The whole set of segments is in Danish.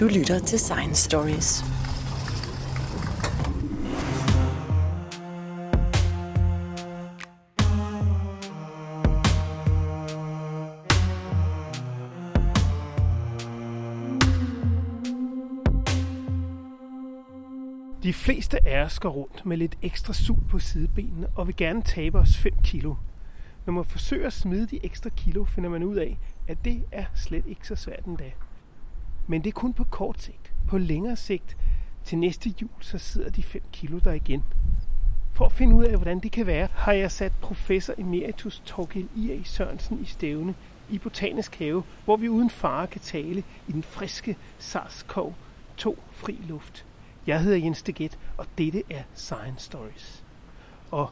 Du lytter til Science Stories. De fleste af os går rundt med lidt ekstra sug på sidebenene og vil gerne tabe os 5 kilo. Når man forsøger at smide de ekstra kilo, finder man ud af, at det er slet ikke så svært endda. Men det er kun på kort sigt. På længere sigt, til næste jul, så sidder de 5 kilo der igen. For at finde ud af, hvordan det kan være, har jeg sat professor emeritus Torgild I.A. Sørensen i stævne i Botanisk Have, hvor vi uden fare kan tale i den friske SARS-CoV-2 fri luft. Jeg hedder Jens Deget, og dette er Science Stories. Og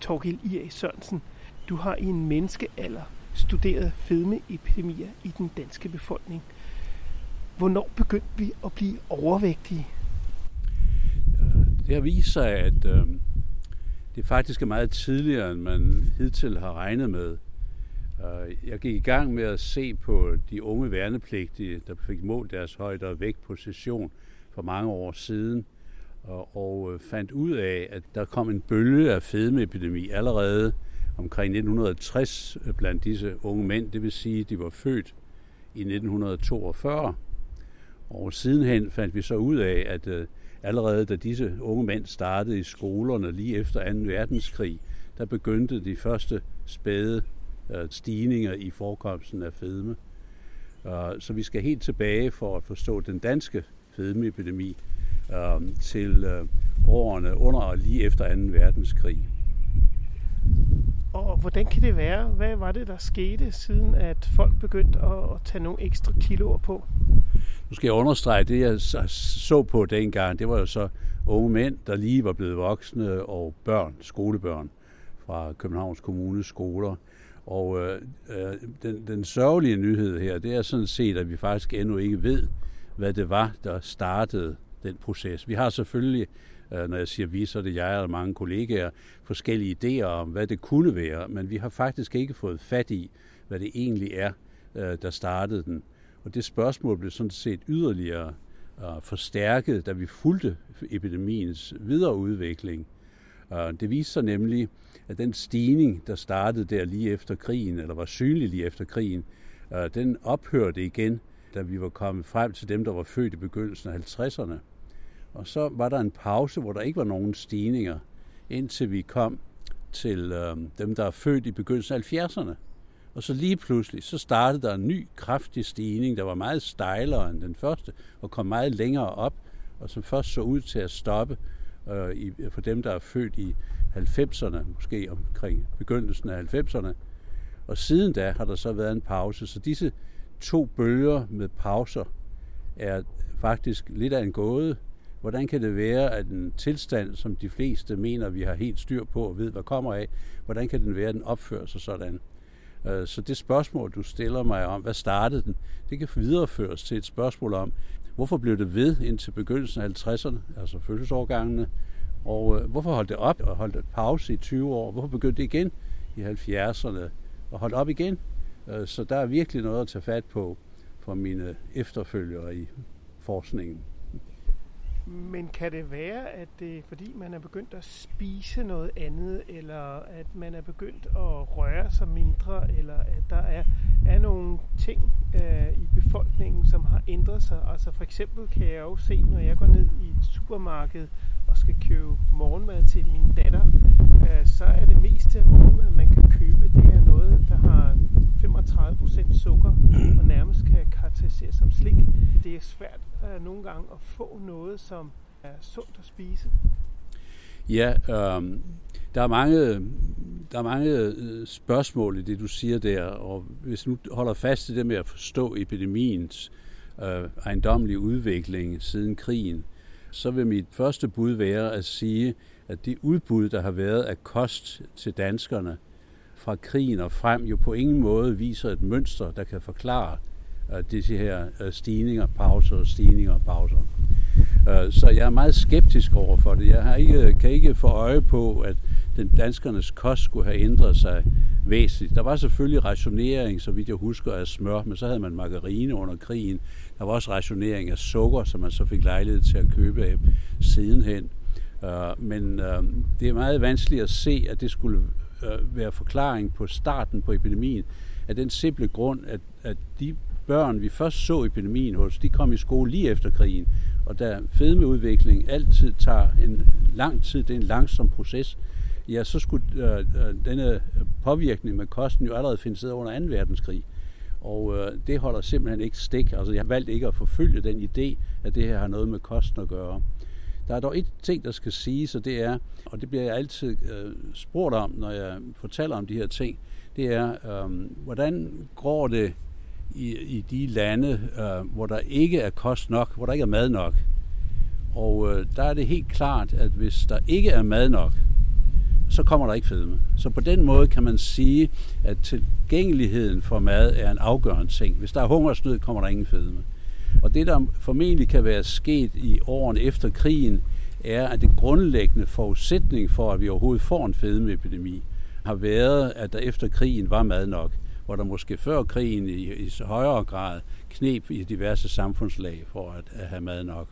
Torgild I.A. Sørensen, du har i en menneskealder studeret fedmeepidemier i den danske befolkning. Hvornår begyndte vi at blive overvægtige? Øh, det har vist sig, at øh, det faktisk er meget tidligere, end man hidtil har regnet med. Øh, jeg gik i gang med at se på de unge værnepligtige, der fik målt deres højde og vægt på session for mange år siden, og, øh, fandt ud af, at der kom en bølge af fedmeepidemi allerede omkring 1960 blandt disse unge mænd, det vil sige, at de var født i 1942. Og sidenhen fandt vi så ud af, at øh, allerede da disse unge mænd startede i skolerne lige efter 2. verdenskrig, der begyndte de første spæde øh, stigninger i forekomsten af fedme. Øh, så vi skal helt tilbage for at forstå den danske fedmeepidemi øh, til øh, årene under og lige efter 2. verdenskrig. Og hvordan kan det være? Hvad var det, der skete, siden at folk begyndte at tage nogle ekstra kiloer på? Nu skal jeg understrege, det jeg så på dengang, det var jo så unge mænd, der lige var blevet voksne, og børn, skolebørn fra Københavns Kommunes skoler. Og øh, øh, den, den sørgelige nyhed her, det er sådan set, at vi faktisk endnu ikke ved, hvad det var, der startede den proces. Vi har selvfølgelig Øh, når jeg siger vi, så er det jeg og mange kollegaer, forskellige idéer om, hvad det kunne være, men vi har faktisk ikke fået fat i, hvad det egentlig er, øh, der startede den. Og det spørgsmål blev sådan set yderligere øh, forstærket, da vi fulgte epidemiens videre udvikling. Øh, det viste sig nemlig, at den stigning, der startede der lige efter krigen, eller var synlig lige efter krigen, øh, den ophørte igen, da vi var kommet frem til dem, der var født i begyndelsen af 50'erne. Og så var der en pause, hvor der ikke var nogen stigninger, indtil vi kom til øh, dem, der er født i begyndelsen af 70'erne. Og så lige pludselig, så startede der en ny kraftig stigning, der var meget stejlere end den første, og kom meget længere op, og som først så ud til at stoppe øh, i, for dem, der er født i 90'erne, måske omkring begyndelsen af 90'erne. Og siden da har der så været en pause, så disse to bølger med pauser er faktisk lidt af en gåde, Hvordan kan det være, at en tilstand, som de fleste mener, vi har helt styr på og ved, hvad kommer af, hvordan kan den være, at den opfører sig sådan? Øh, så det spørgsmål, du stiller mig om, hvad startede den, det kan videreføres til et spørgsmål om, hvorfor blev det ved indtil begyndelsen af 50'erne, altså fødselsårgangene, og øh, hvorfor holdt det op og holdt et pause i 20 år? Hvorfor begyndte det igen i 70'erne og holdt op igen? Øh, så der er virkelig noget at tage fat på for mine efterfølgere i forskningen. Men kan det være, at det er fordi, man er begyndt at spise noget andet, eller at man er begyndt at røre sig mindre, eller at der er, er nogle ting øh, i befolkningen, som har ændret sig? Altså for eksempel kan jeg jo se, når jeg går ned i et supermarked og skal købe morgenmad til min datter, øh, så er det meste morgenmad, man kan købe, det er noget, der har 35% sukker og nærmest kan karakteriseres som slik. Det er svært øh, nogle gange at få noget, som er sundt at spise. Ja, øh, der er mange, der er mange øh, spørgsmål i det, du siger der, og hvis du holder fast i det med at forstå epidemiens øh, ejendomlige udvikling siden krigen, så vil mit første bud være at sige, at det udbud, der har været af kost til danskerne fra krigen og frem, jo på ingen måde viser et mønster, der kan forklare uh, disse her uh, stigninger, pauser, stigninger og pauser. Uh, så jeg er meget skeptisk over for det. Jeg har ikke, kan ikke få øje på, at den danskernes kost skulle have ændret sig væsentligt. Der var selvfølgelig rationering, så vidt jeg husker, af smør, men så havde man margarine under krigen. Der var også rationering af sukker, som man så fik lejlighed til at købe af sidenhen. Uh, men uh, det er meget vanskeligt at se, at det skulle øh, være forklaring på starten på epidemien, af den simple grund, at, at de børn, vi først så epidemien hos, de kom i skole lige efter krigen. Og da fedmeudvikling altid tager en lang tid, det er en langsom proces, ja, så skulle øh, øh denne påvirkning med kosten jo allerede finde sted under 2. verdenskrig. Og øh, det holder simpelthen ikke stik. Altså, jeg har valgt ikke at forfølge den idé, at det her har noget med kosten at gøre. Der er dog et ting, der skal siges, og det er, og det bliver jeg altid øh, spurgt om, når jeg fortæller om de her ting, det er, øh, hvordan går det i, i de lande, øh, hvor der ikke er kost nok, hvor der ikke er mad nok. Og øh, der er det helt klart, at hvis der ikke er mad nok, så kommer der ikke fedme. Så på den måde kan man sige, at tilgængeligheden for mad er en afgørende ting. Hvis der er hungersnød, kommer der ingen fedme. Og det, der formentlig kan være sket i årene efter krigen, er, at det grundlæggende forudsætning for, at vi overhovedet får en fedmeepidemi, har været, at der efter krigen var mad nok hvor der måske før krigen i, i højere grad knep i diverse samfundslag for at, at have mad nok.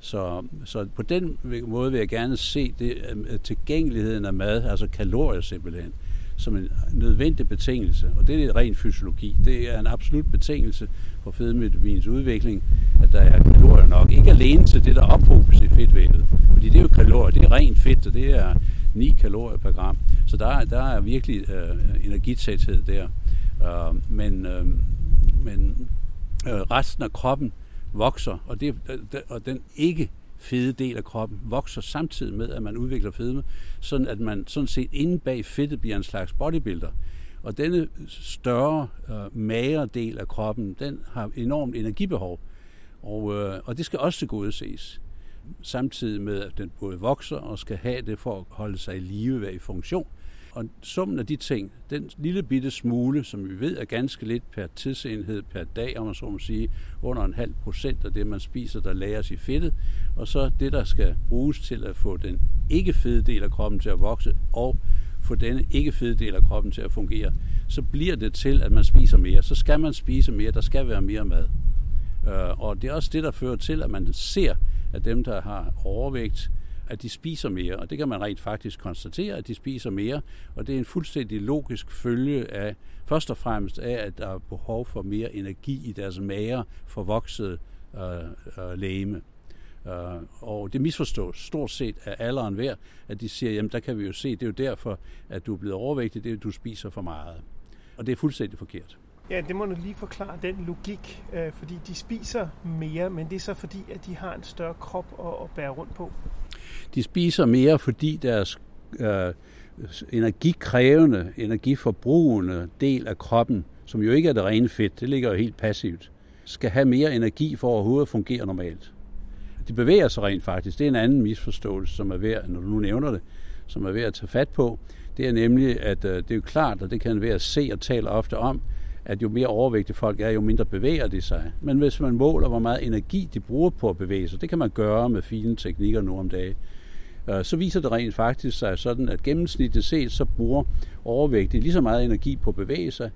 Så, så på den måde vil jeg gerne se det, at tilgængeligheden af mad, altså kalorier simpelthen, som en nødvendig betingelse. Og det er ren fysiologi. Det er en absolut betingelse på fedmetabins udvikling, at der er kalorier nok. Ikke alene til det, der ophobes i fedtvævet. Fordi det er jo kalorier, det er rent fedt, og det er 9 kalorier per gram. Så der, der er virkelig øh, energitæthed der. Øh, men øh, men øh, resten af kroppen vokser, og, det, øh, og den ikke fede del af kroppen vokser samtidig med, at man udvikler fedme, sådan at man sådan set inde bag fedtet bliver en slags bodybuilder. Og denne større, øh, magre del af kroppen, den har enormt energibehov, og, øh, og det skal også tilgodeses. Samtidig med, at den både vokser og skal have det for at holde sig i live, være i funktion. Og summen af de ting, den lille bitte smule, som vi ved er ganske lidt per tidsenhed per dag, om man så må sige, under en halv procent af det, man spiser, der lagres i fedtet, og så det, der skal bruges til at få den ikke fede del af kroppen til at vokse, og få denne ikke fede del af kroppen til at fungere, så bliver det til, at man spiser mere. Så skal man spise mere, der skal være mere mad. Øh, og det er også det, der fører til, at man ser, at dem, der har overvægt, at de spiser mere, og det kan man rent faktisk konstatere, at de spiser mere, og det er en fuldstændig logisk følge af, først og fremmest af, at der er behov for mere energi i deres mager for voksede øh, øh, lægeme. Uh, og det misforstås stort set af alle og enhver, at de siger, jamen der kan vi jo se, det er jo derfor, at du er blevet overvægtig, det er, at du spiser for meget. Og det er fuldstændig forkert. Ja, det må du lige forklare, den logik, øh, fordi de spiser mere, men det er så fordi, at de har en større krop at, at bære rundt på. De spiser mere, fordi deres øh, energikrævende, energiforbrugende del af kroppen, som jo ikke er det rene fedt, det ligger jo helt passivt, skal have mere energi for overhovedet at fungere normalt. De bevæger sig rent faktisk. Det er en anden misforståelse, som er værd, når du nu nævner det, som er værd at tage fat på. Det er nemlig, at øh, det er jo klart, og det kan være at se og tale ofte om, at jo mere overvægtige folk er, jo mindre bevæger de sig. Men hvis man måler, hvor meget energi de bruger på at bevæge sig, det kan man gøre med fine teknikker nu om dagen, øh, så viser det rent faktisk sig sådan, at gennemsnitligt set, så bruger overvægtige lige så meget energi på at bevæge sig,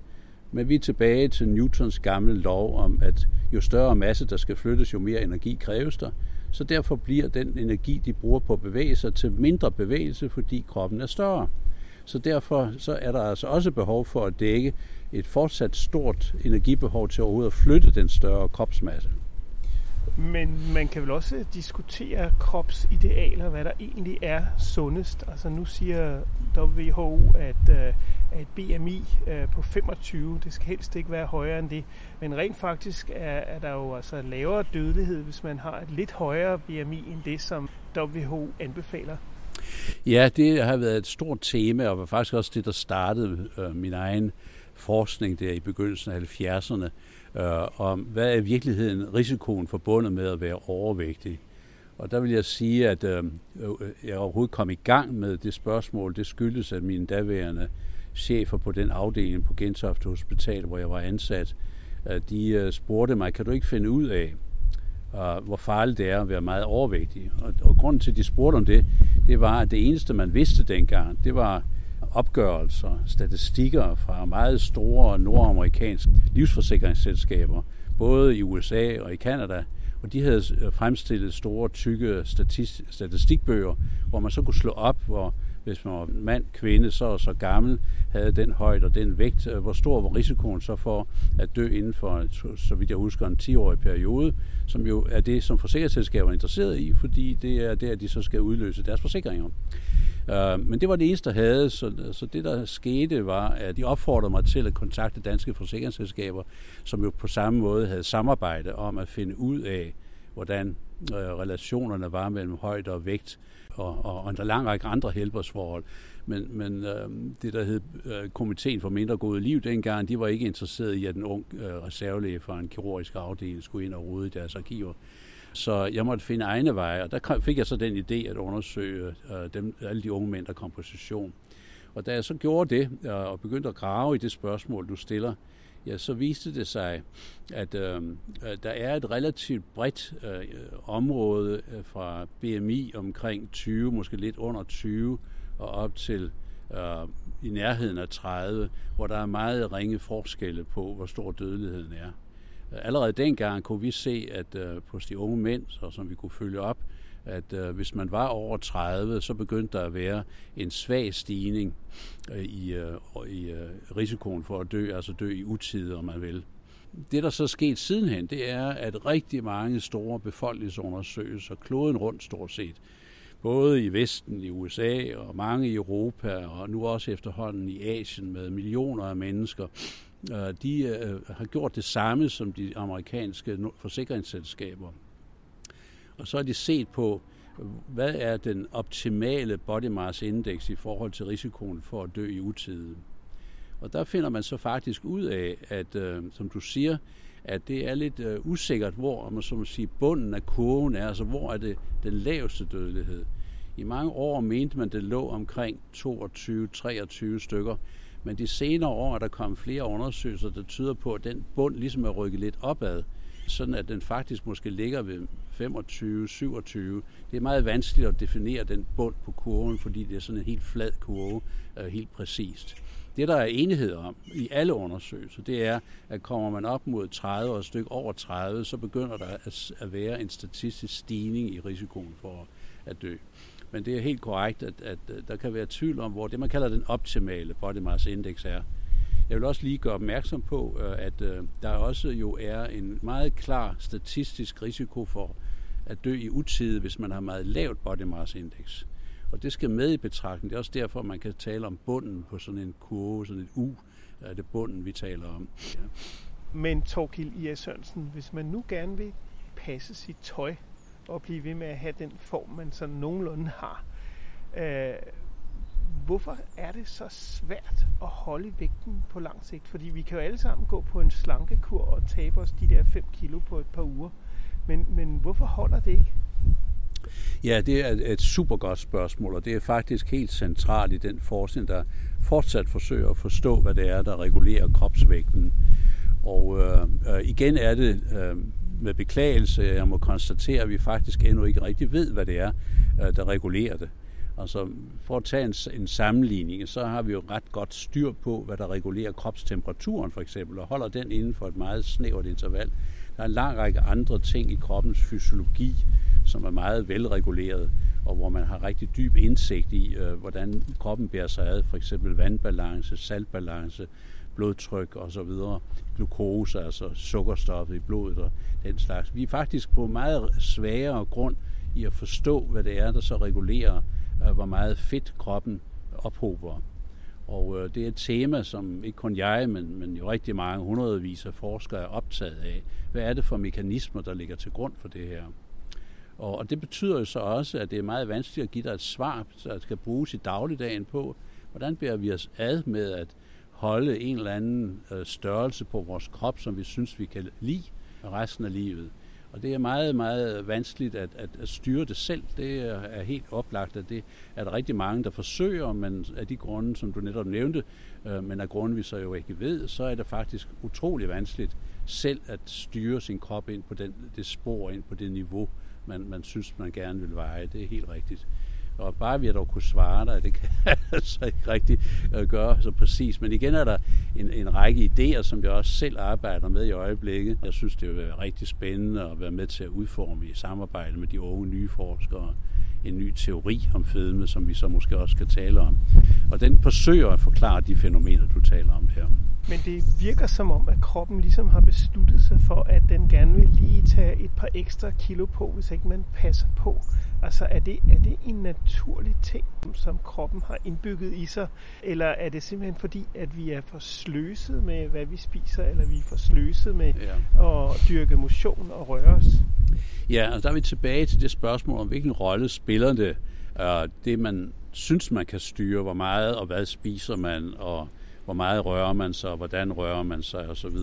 men vi er tilbage til Newtons gamle lov om, at jo større masse der skal flyttes, jo mere energi kræves der. Så derfor bliver den energi, de bruger på at bevæge sig, til mindre bevægelse, fordi kroppen er større. Så derfor så er der altså også behov for at dække et fortsat stort energibehov til overhovedet at flytte den større kropsmasse. Men man kan vel også diskutere kropsidealer, hvad der egentlig er sundest. Altså nu siger WHO, at, øh, at et BMI øh, på 25, det skal helst ikke være højere end det. Men rent faktisk er, er der jo altså lavere dødelighed, hvis man har et lidt højere BMI end det, som WHO anbefaler. Ja, det har været et stort tema, og var faktisk også det, der startede øh, min egen forskning der i begyndelsen af 70'erne, øh, om hvad er i virkeligheden risikoen forbundet med at være overvægtig. Og der vil jeg sige, at øh, jeg overhovedet kom i gang med det spørgsmål. Det skyldes, at mine daværende chefer på den afdeling på Gentofte Hospital, hvor jeg var ansat, de øh, spurgte mig, kan du ikke finde ud af, øh, hvor farligt det er at være meget overvægtig. Og, og grunden til, at de spurgte om det, det var, at det eneste, man vidste dengang, det var opgørelser, statistikker fra meget store nordamerikanske livsforsikringsselskaber, både i USA og i Kanada, og de havde øh, fremstillet store, tykke statistikbøger, hvor man så kunne slå op, hvor hvis man var mand, kvinde, så og så gammel, havde den højde og den vægt, øh, hvor stor var risikoen så for at dø inden for, så vidt jeg husker, en 10-årig periode, som jo er det, som forsikringsselskaber er interesseret i, fordi det er der, de så skal udløse deres forsikringer. Øh, men det var det eneste, der havde, så, så det, der skete, var, at de opfordrede mig til at kontakte danske forsikringsselskaber, som jo på samme måde havde samarbejde om at finde ud af, hvordan øh, relationerne var mellem højde og vægt, og, og, og en lang række andre helbredsforhold. Men, men øh, det, der hed øh, Komiteen for Mindre Gode Liv dengang, de var ikke interesseret i, at en ung øh, reservelæge fra en kirurgisk afdeling skulle ind og rode i deres arkiver. Så jeg måtte finde egne veje, og der fik jeg så den idé at undersøge øh, dem, alle de unge mænd, der kom på session. Og da jeg så gjorde det, øh, og begyndte at grave i det spørgsmål, du stiller, ja, så viste det sig, at øh, øh der er et relativt bredt øh, område fra BMI omkring 20, måske lidt under 20, og op til øh, i nærheden af 30, hvor der er meget ringe forskelle på, hvor stor dødeligheden er. Allerede dengang kunne vi se, at øh, på de unge mænd, så, som vi kunne følge op, at øh, hvis man var over 30, så begyndte der at være en svag stigning øh, i, øh, i øh, risikoen for at dø, altså dø i utid, om man vil. Det, der så er sket sidenhen, det er, at rigtig mange store befolkningsundersøgelser, kloden rundt stort set, både i Vesten, i USA og mange i Europa, og nu også efterhånden i Asien med millioner af mennesker, øh, de øh, har gjort det samme som de amerikanske forsikringsselskaber. Og så har de set på, hvad er den optimale body mass index i forhold til risikoen for at dø i utide. Og der finder man så faktisk ud af, at øh, som du siger, at det er lidt øh, usikkert, hvor man så sige, bunden af kurven er, altså hvor er det den laveste dødelighed. I mange år mente man, det lå omkring 22-23 stykker, men de senere år er der kommet flere undersøgelser, der tyder på, at den bund ligesom er rykket lidt opad, sådan at den faktisk måske ligger ved 25-27. Det er meget vanskeligt at definere den bund på kurven, fordi det er sådan en helt flad kurve, øh, helt præcist. Det, der er enighed om i alle undersøgelser, det er, at kommer man op mod 30 og et stykke over 30, så begynder der at være en statistisk stigning i risikoen for at dø. Men det er helt korrekt, at, at øh, der kan være tvivl om, hvor det, man kalder den optimale body mass index er. Jeg vil også lige gøre opmærksom på, øh, at øh, der også jo er en meget klar statistisk risiko for at dø i utide, hvis man har meget lavt body mass index. Og det skal med i betragtning. Det er også derfor, man kan tale om bunden på sådan en kurve, sådan et U, er det bunden, vi taler om. Ja. Men Torgild I. Sørensen, hvis man nu gerne vil passe sit tøj og blive ved med at have den form, man sådan nogenlunde har, øh, hvorfor er det så svært at holde vægten på lang sigt? Fordi vi kan jo alle sammen gå på en slankekur og tabe os de der 5 kilo på et par uger. Men, men hvorfor holder det ikke? Ja, det er et super godt spørgsmål, og det er faktisk helt centralt i den forskning, der fortsat forsøger at forstå, hvad det er, der regulerer kropsvægten. Og øh, øh igen er det øh, med beklagelse, jeg må konstatere, at vi faktisk endnu ikke rigtig ved, hvad det er, øh, der regulerer det. Altså, for at tage en, en sammenligning, så har vi jo ret godt styr på, hvad der regulerer kropstemperaturen for eksempel, og holder den inden for et meget snævert interval. Der er en lang række andre ting i kroppens fysiologi, som er meget velreguleret, og hvor man har rigtig dyb indsigt i, øh, hvordan kroppen bærer sig ad, for eksempel vandbalance, saltbalance, blodtryk og så videre, glukose, altså sukkerstoffet i blodet og den slags. Vi er faktisk på meget svagere grund i at forstå, hvad det er, der så regulerer, øh, hvor meget fedt kroppen ophober. Og øh, det er et tema, som ikke kun jeg, men, men jo rigtig mange hundredvis af forskere er optaget af. Hvad er det for mekanismer, der ligger til grund for det her? Og, og det betyder jo så også, at det er meget vanskeligt at give dig et svar, der skal bruges i dagligdagen på, hvordan bærer vi os ad med at holde en eller anden øh, størrelse på vores krop, som vi synes, vi kan lide resten af livet. Og det er meget, meget vanskeligt at, at, at styre det selv. Det er helt oplagt, at det er der rigtig mange, der forsøger, men af de grunde, som du netop nævnte, øh, men af grunde, vi så jo ikke ved, så er det faktisk utrolig vanskeligt selv at styre sin krop ind på den, det spor, ind på det niveau, man, man synes, man gerne vil veje. Det er helt rigtigt. Og bare vi har dog kunne svare dig, det kan jeg altså ikke rigtig øh, gøre så præcis. Men igen er der en, en række idéer, som jeg også selv arbejder med i øjeblikket. Jeg synes, det vil være rigtig spændende at være med til at udforme i samarbejde med de unge nye forskere en ny teori om fedme, som vi så måske også skal tale om. Og den forsøger at forklare de fænomener, du taler om her. Men det virker som om, at kroppen ligesom har besluttet sig for, at den gerne vil lige tage et par ekstra kilo på, hvis ikke man passer på. Altså er det, er det en naturlig ting, som kroppen har indbygget i sig? Eller er det simpelthen fordi, at vi er for sløset med, hvad vi spiser, eller vi er for sløset med ja. at dyrke motion og røre os? Ja, og der er vi tilbage til det spørgsmål om, hvilken rolle spiller det, uh, det man synes, man kan styre, hvor meget og hvad spiser man, og hvor meget rører man sig, og hvordan rører man sig osv.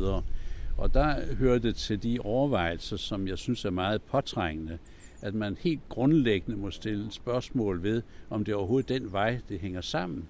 Og der hører det til de overvejelser, som jeg synes er meget påtrængende, at man helt grundlæggende må stille spørgsmål ved, om det er overhovedet den vej, det hænger sammen.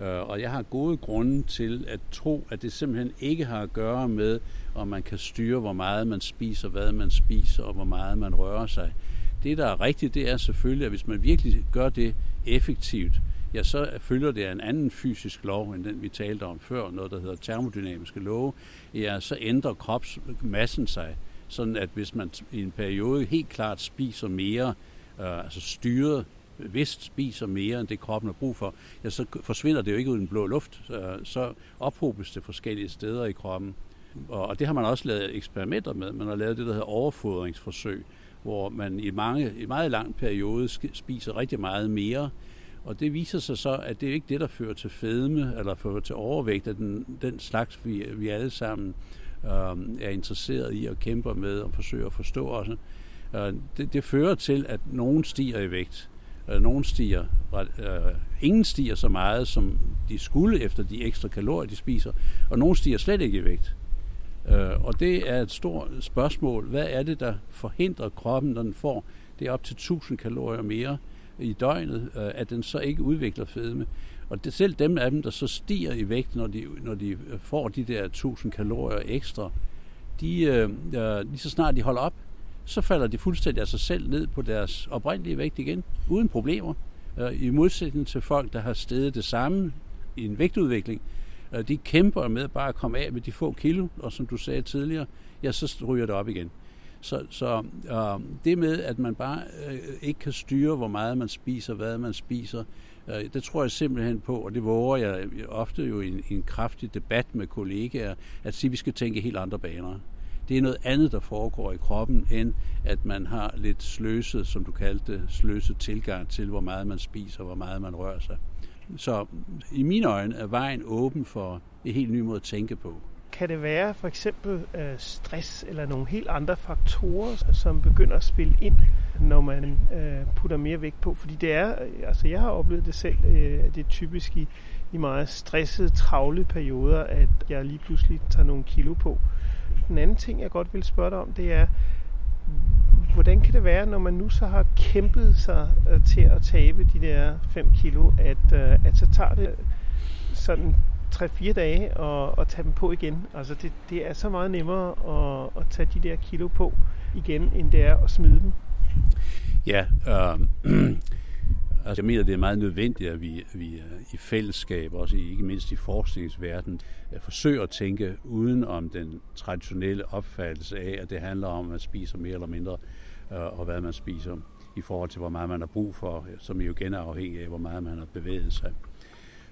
Øh, og jeg har gode grunde til at tro, at det simpelthen ikke har at gøre med, om man kan styre, hvor meget man spiser, hvad man spiser og hvor meget man rører sig. Det, der er rigtigt, det er selvfølgelig, at hvis man virkelig gør det effektivt, ja, så følger det af en anden fysisk lov, end den vi talte om før, noget der hedder termodynamiske love, ja, så ændrer kropsmassen sig, sådan at hvis man i en periode helt klart spiser mere, øh, altså styret bevidst spiser mere end det kroppen har brug for, ja, så forsvinder det jo ikke ud i den blå luft. Øh, så ophobes det forskellige steder i kroppen. Og det har man også lavet eksperimenter med. Man har lavet det, der hedder overfodringsforsøg, hvor man i, mange, i meget lang periode spiser rigtig meget mere. Og det viser sig så, at det er ikke det, der fører til fedme eller fører til overvægt af den, den slags, vi, vi alle sammen øh, er interesseret i og kæmper med og forsøger at forstå også. Øh, det, det fører til, at nogen stiger i vægt. Øh, nogen stiger, øh, ingen stiger så meget, som de skulle efter de ekstra kalorier, de spiser, og nogen stiger slet ikke i vægt. Øh, og det er et stort spørgsmål. Hvad er det, der forhindrer kroppen, når den får det op til 1000 kalorier mere i døgnet, øh, at den så ikke udvikler fedme? Og det, selv dem af dem, der så stiger i vægt, når de, når de øh, får de der 1000 kalorier ekstra, de, øh, øh, lige så snart de holder op, så falder de fuldstændig af sig selv ned på deres oprindelige vægt igen, uden problemer. Øh, I modsætning til folk, der har steget det samme i en vægtudvikling, øh, de kæmper med bare at komme af med de få kilo, og som du sagde tidligere, ja, så ryger det op igen. Så, så øh, det med, at man bare øh, ikke kan styre, hvor meget man spiser, hvad man spiser, Øh, det tror jeg simpelthen på, og det våger jeg ofte jo i en, i en kraftig debat med kollegaer, at sige, at vi skal tænke helt andre baner det er noget andet, der foregår i kroppen, end at man har lidt sløset, som du kaldte det, sløset tilgang til, hvor meget man spiser, hvor meget man rører sig. Så i mine øjne er vejen åben for en helt ny måde at tænke på. Kan det være for eksempel øh, stress eller nogle helt andre faktorer, som begynder at spille ind, når man øh, putter mere vægt på? Fordi det er, øh, altså jeg har oplevet det selv, øh, at det er typisk i, i meget stressede, travle perioder, at jeg lige pludselig tager nogle kilo på den anden ting, jeg godt vil spørge dig om, det er, hvordan kan det være, når man nu så har kæmpet sig øh, til at tabe de der 5 kilo, at, øh, at så tager det sådan 3-4 dage og, og tage dem på igen. Altså det, det er så meget nemmere at, at tage de der kilo på igen, end det er at smide dem. Ja, øh, Altså, jeg mener, det er meget nødvendigt, at vi, vi øh, i fællesskab, også ikke mindst i forskningsverdenen, øh, forsøger at tænke uden om den traditionelle opfattelse af, at det handler om, at man spiser mere eller mindre, øh, og hvad man spiser i forhold til, hvor meget man har brug for, som jo igen er afhængig af, hvor meget man har bevæget sig.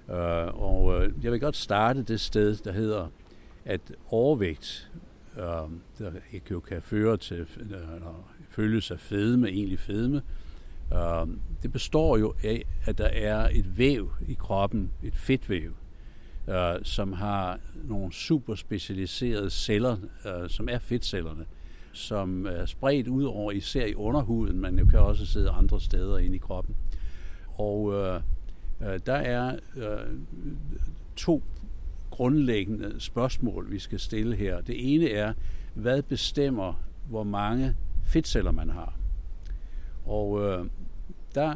Øh, og øh, jeg vil godt starte det sted, der hedder, at overvægt, øh, der jo kan føre til, eller følges af fedme, egentlig fedme, øh, det består jo af, at der er et væv i kroppen, et fedtvæv, øh, som har nogle super specialiserede celler, øh, som er fedtcellerne, som er spredt ud over især i underhuden, men jo kan også sidde andre steder inde i kroppen. Og øh, Øh, der er øh, to grundlæggende spørgsmål, vi skal stille her. Det ene er, hvad bestemmer, hvor mange fedtceller man har? Og øh, der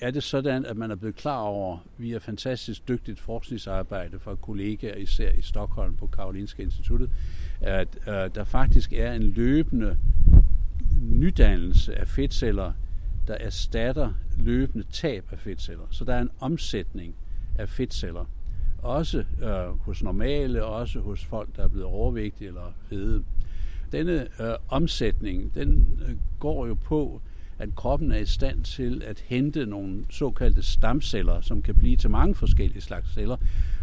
er det sådan, at man er blevet klar over, via fantastisk dygtigt forskningsarbejde fra kollegaer, især i Stockholm på Karolinska Instituttet, at øh, der faktisk er en løbende nydannelse af fedtceller, der erstatter løbende tab af fedtceller. Så der er en omsætning af fedtceller. Også øh, hos normale, også hos folk, der er blevet overvægtige eller fede. Denne øh, omsætning, den øh, går jo på, at kroppen er i stand til at hente nogle såkaldte stamceller, som kan blive til mange forskellige slags celler,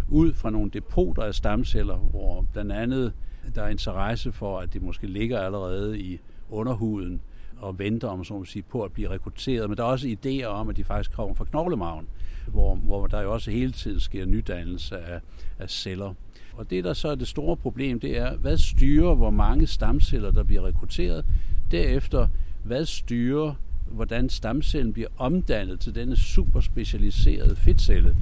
ud fra nogle depoter af stamceller, hvor blandt andet der er interesse for, at det måske ligger allerede i underhuden og venter om så sige, på at blive rekrutteret. Men der er også idéer om, at de faktisk kommer fra knoglemagen, hvor, hvor der jo også hele tiden sker nydannelse af, af celler. Og det, der så er det store problem, det er, hvad styrer, hvor mange stamceller, der bliver rekrutteret. Derefter, hvad styrer, hvordan stamcellen bliver omdannet til denne super specialiserede fedtcelle.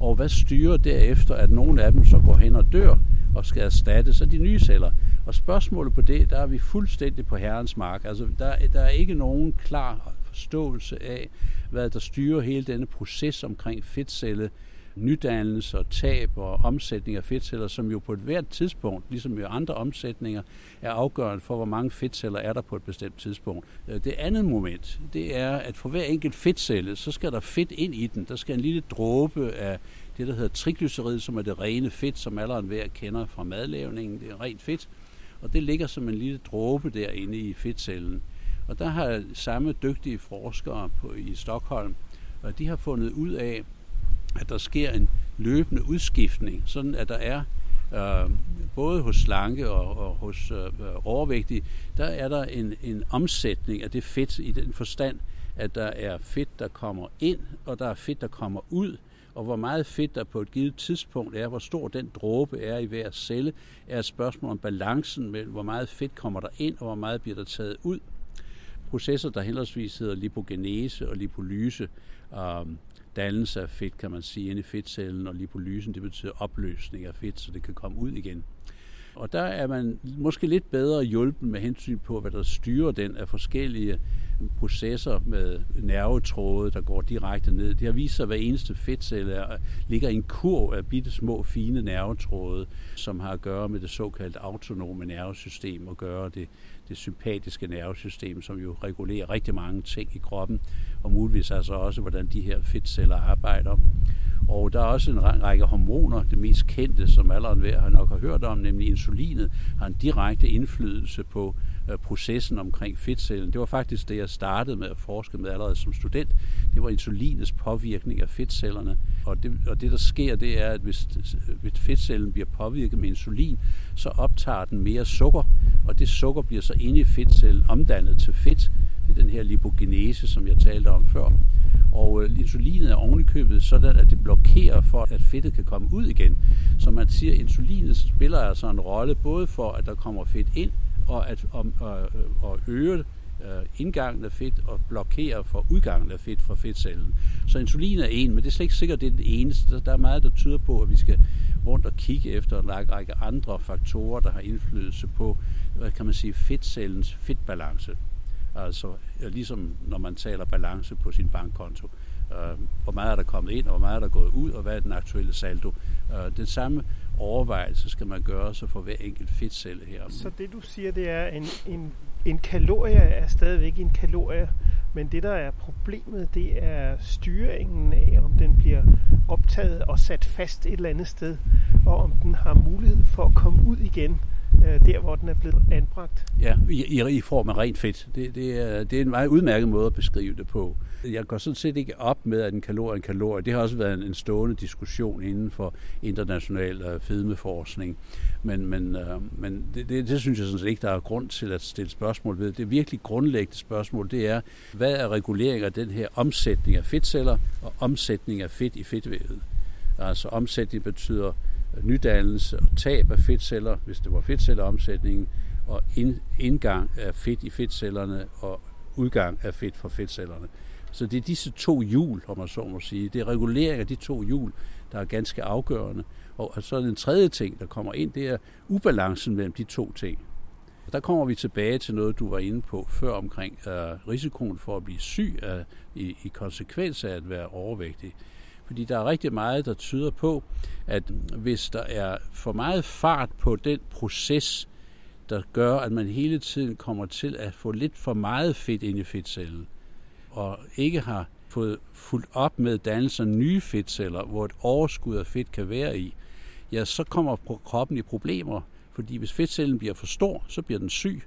Og hvad styrer derefter, at nogle af dem så går hen og dør og skal erstattes af de nye celler. Og spørgsmålet på det, der er vi fuldstændig på herrens mark. Altså, der, der er ikke nogen klar forståelse af, hvad der styrer hele denne proces omkring fedtcelle nydannelse og tab og omsætning af fedtceller, som jo på et hvert tidspunkt, ligesom jo andre omsætninger, er afgørende for, hvor mange fedtceller er der på et bestemt tidspunkt. Øh, det andet moment, det er, at for hver enkelt fedtcelle, så skal der fedt ind i den. Der skal en lille dråbe af det, der hedder triglycerid, som er det rene fedt, som alle hver kender fra madlavningen. Det er rent fedt. Og det ligger som en lille dråbe derinde i fedtcellen. Og der har samme dygtige forskere på, i Stockholm, og de har fundet ud af, at der sker en løbende udskiftning, sådan at der er øh, både hos slanke og, og hos øh, overvægtige, der er der en, en omsætning af det fedt i den forstand, at der er fedt, der kommer ind, og der er fedt, der kommer ud, og hvor meget fedt der på et givet tidspunkt er, hvor stor den dråbe er i hver celle, er et spørgsmål om balancen mellem, hvor meget fedt kommer der ind, og hvor meget bliver der taget ud. Processer, der henholdsvis hedder lipogenese og lipolyse, øh, dannelse af fedt, kan man sige, inde i fedtcellen, og lipolysen, det betyder opløsning af fedt, så det kan komme ud igen. Og der er man måske lidt bedre hjulpen med hensyn på, hvad der styrer den af forskellige processer med nervetråde, der går direkte ned. Det har vist sig, at hver eneste fedtcelle er, ligger i en kurv af bitte små, fine nervetråde, som har at gøre med det såkaldte autonome nervesystem og gøre det, det sympatiske nervesystem, som jo regulerer rigtig mange ting i kroppen, og muligvis altså også, hvordan de her fedtceller arbejder. Og der er også en række hormoner, det mest kendte, som alle har nok har hørt om, nemlig insulinet, har en direkte indflydelse på øh, processen omkring fedtcellen. Det var faktisk det, jeg startede med at forske med allerede som student. Det var insulinets påvirkning af fedtcellerne. Og det, og det der sker, det er, at hvis, hvis fedtcellen bliver påvirket med insulin, så optager den mere sukker, og det sukker bliver så inde i fedtcellen omdannet til fedt. Det er den her lipogenese, som jeg talte om før. Og øh, insulinet er ovenikøbet sådan, at det blokerer for, at fedtet kan komme ud igen. Så man siger, at insulinet spiller altså en rolle både for, at der kommer fedt ind, og at og, og øge øh, indgangen af fedt og blokere for udgangen af fedt fra fedtcellen. Så insulin er en, men det er slet ikke sikkert, det er den eneste. Der er meget, der tyder på, at vi skal rundt og kigge efter en række andre faktorer, der har indflydelse på, hvad kan man sige, fedtcellens fedtbalance. Altså ligesom når man taler balance på sin bankkonto. Øh, hvor meget er der kommet ind, og hvor meget er der gået ud, og hvad er den aktuelle saldo. Øh, den samme overvejelse skal man gøre sig for hver enkelt fedtcelle her. Så det du siger, det er, en, en, en kalorie er stadigvæk en kalorie, men det der er problemet, det er styringen af, om den bliver optaget og sat fast et eller andet sted, og om den har mulighed for at komme ud igen Øh, der, hvor den er blevet anbragt. Ja, i, i form af rent fedt. Det, det, er, det er en meget udmærket måde at beskrive det på. Jeg går sådan set ikke op med, at en kalorie er en kalorie. Det har også været en, en stående diskussion inden for international øh, fedmeforskning. Men, men, øh, men det, det, det synes jeg sådan set ikke, der er grund til at stille spørgsmål ved. Det virkelig grundlæggende spørgsmål, det er, hvad er regulering af den her omsætning af fedtceller og omsætning af fedt i fedtvævet? Altså omsætning betyder nydannelse og tab af fedtceller, hvis det var fedtcelleomsætningen, og indgang af fedt i fedtcellerne og udgang af fedt fra fedtcellerne. Så det er disse to hjul, om man så må sige. Det er regulering af de to hjul, der er ganske afgørende. Og så er den tredje ting, der kommer ind, det er ubalancen mellem de to ting. Der kommer vi tilbage til noget, du var inde på før omkring uh, risikoen for at blive syg uh, i, i konsekvens af at være overvægtig. Fordi der er rigtig meget, der tyder på, at hvis der er for meget fart på den proces, der gør, at man hele tiden kommer til at få lidt for meget fedt ind i fedtcellen, og ikke har fået fuldt op med dannelsen af nye fedtceller, hvor et overskud af fedt kan være i, ja, så kommer kroppen i problemer, fordi hvis fedtcellen bliver for stor, så bliver den syg,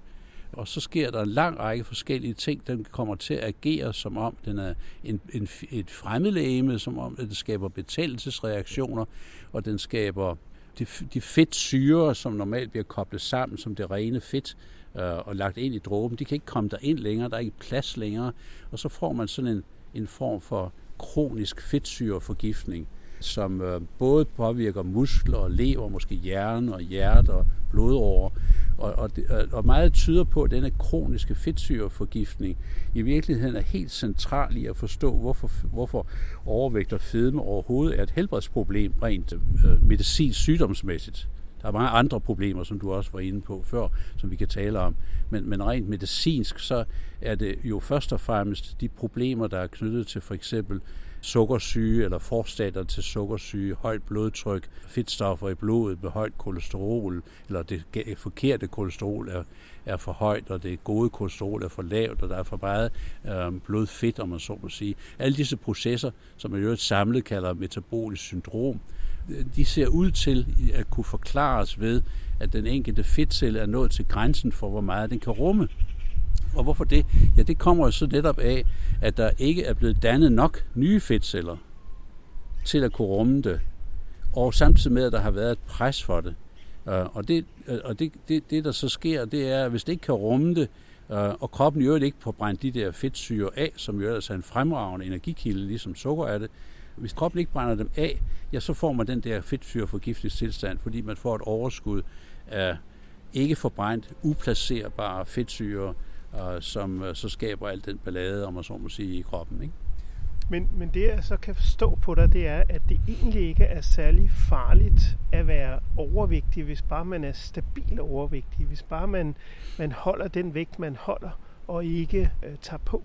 og så sker der en lang række forskellige ting. Den kommer til at agere, som om den er en, en, et fremmedlægeme, som om den skaber betændelsesreaktioner, og den skaber de, de fedtsyre, som normalt bliver koblet sammen som det rene fedt, øh, og lagt ind i dråben, de kan ikke komme der ind længere, der er ikke plads længere, og så får man sådan en, en form for kronisk fedtsyreforgiftning, som øh, både påvirker muskler og lever, måske hjerne og hjerte og blodårer. Og, og, og meget tyder på, at denne kroniske fedtsyreforgiftning i virkeligheden er helt central i at forstå, hvorfor, hvorfor overvægt og fedme overhovedet er et helbredsproblem rent øh, medicinsk sygdomsmæssigt. Der er mange andre problemer, som du også var inde på før, som vi kan tale om. Men, men rent medicinsk, så er det jo først og fremmest de problemer, der er knyttet til for eksempel sukkersyge eller forstater til sukkersyge, højt blodtryk, fedtstoffer i blodet med højt kolesterol, eller det forkerte kolesterol er, er for højt, og det gode kolesterol er for lavt, og der er for meget øh, blodfedt, om man så må sige. Alle disse processer, som man jo et samlet kalder metabolisk syndrom, de ser ud til at kunne forklares ved, at den enkelte fedtcelle er nået til grænsen for, hvor meget den kan rumme. Og hvorfor det? Ja, det kommer jo så netop af, at der ikke er blevet dannet nok nye fedtceller til at kunne rumme det. Og samtidig med, at der har været et pres for det. Øh, og det, øh, og det, det, det der så sker, det er, at hvis det ikke kan rumme det, øh, og kroppen i øvrigt ikke får brændt de der fedtsyre af, som jo ellers er en fremragende energikilde, ligesom sukker er det, hvis kroppen ikke brænder dem af, ja, så får man den der fedtsyreforgiftningstilstand, fordi man får et overskud af ikke forbrændt, uplacerbare fedtsyre, øh, som øh, så skaber al den ballade, om man så må sige, i kroppen. Ikke? Men, men det jeg så kan forstå på dig, det er, at det egentlig ikke er særlig farligt at være overvægtig, hvis bare man er stabil overvægtig, hvis bare man, man holder den vægt, man holder, og ikke øh, tager på.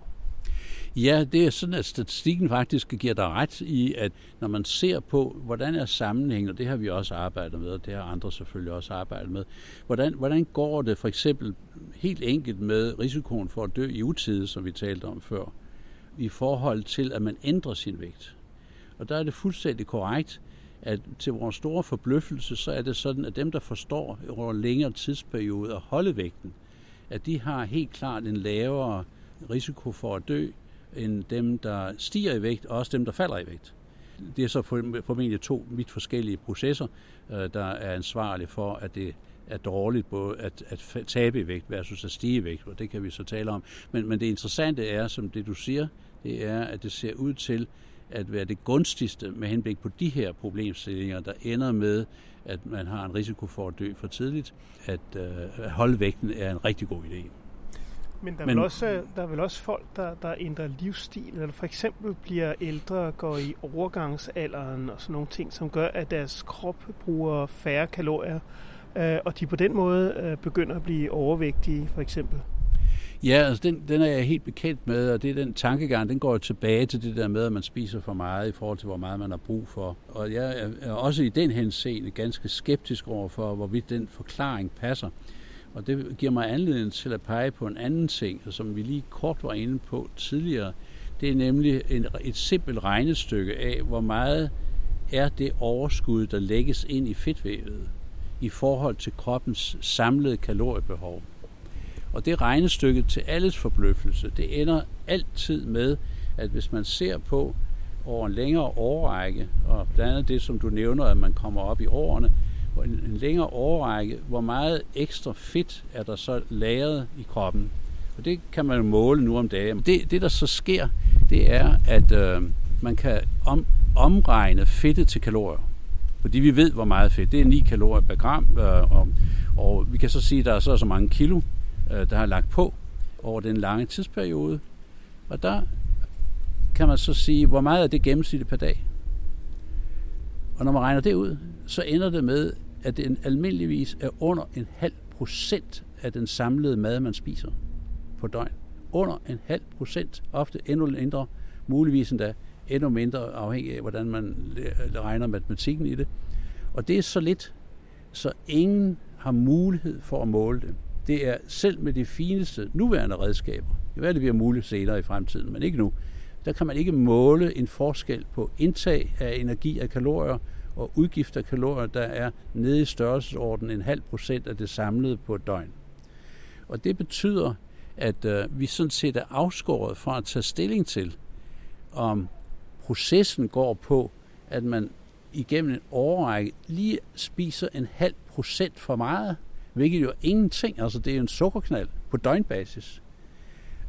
Ja, det er sådan, at statistikken faktisk giver dig ret i, at når man ser på, hvordan er sammenhængen, og det har vi også arbejdet med, og det har andre selvfølgelig også arbejdet med, hvordan, hvordan går det for eksempel helt enkelt med risikoen for at dø i utide, som vi talte om før, i forhold til, at man ændrer sin vægt. Og der er det fuldstændig korrekt, at til vores store forbløffelse, så er det sådan, at dem, der forstår over længere tidsperiode at holde vægten, at de har helt klart en lavere risiko for at dø, end dem, der stiger i vægt, og også dem, der falder i vægt. Det er så formentlig to vidt forskellige processer, øh, der er ansvarlige for, at det er dårligt både at, at tabe i vægt versus at stige i vægt, og det kan vi så tale om. Men, men det interessante er, som det du siger, det er, at det ser ud til at være det gunstigste med henblik på de her problemstillinger, der ender med, at man har en risiko for at dø for tidligt, at øh, holde vægten er en rigtig god idé. Men der er, Men, vel også, der er vel også folk, der, der ændrer livsstil, eller for eksempel bliver ældre og går i overgangsalderen og sådan nogle ting, som gør, at deres krop bruger færre kalorier, øh, og de på den måde øh, begynder at blive overvægtige, for eksempel. Ja, altså den, den er jeg helt bekendt med, og det er den tankegang, den går tilbage til det der med, at man spiser for meget i forhold til, hvor meget man har brug for. Og jeg er også i den henseende ganske skeptisk over for, hvorvidt den forklaring passer. Og det giver mig anledning til at pege på en anden ting, som vi lige kort var inde på tidligere. Det er nemlig en, et simpelt regnestykke af, hvor meget er det overskud, der lægges ind i fedtvævet i forhold til kroppens samlede kaloriebehov. Og det regnestykke til alles forbløffelse, det ender altid med, at hvis man ser på over en længere årrække, og blandt andet det, som du nævner, at man kommer op i årene, en, en længere årrække, hvor meget ekstra fedt er der så lagret i kroppen. Og det kan man jo måle nu om dagen. Det, det der så sker, det er, at øh, man kan om, omregne fedtet til kalorier. Fordi vi ved, hvor meget fedt. Det er 9 kalorier per gram, øh, og, og vi kan så sige, at der er så så mange kilo, øh, der har lagt på over den lange tidsperiode. Og der kan man så sige, hvor meget er det gennemsnitligt per dag? Og når man regner det ud, så ender det med, at det almindeligvis er under en halv procent af den samlede mad, man spiser på døgn. Under en halv procent, ofte endnu mindre, muligvis endda endnu mindre afhængig af, hvordan man regner matematikken i det. Og det er så lidt, så ingen har mulighed for at måle det. Det er selv med de fineste nuværende redskaber, det være, det bliver muligt senere i fremtiden, men ikke nu, der kan man ikke måle en forskel på indtag af energi af kalorier og udgift af kalorier, der er nede i størrelsesordenen en halv procent af det samlede på et døgn. Og det betyder, at øh, vi sådan set er afskåret fra at tage stilling til, om processen går på, at man igennem en årrække lige spiser en halv procent for meget, hvilket jo er ingenting. Altså det er jo en sukkerknald på døgnbasis.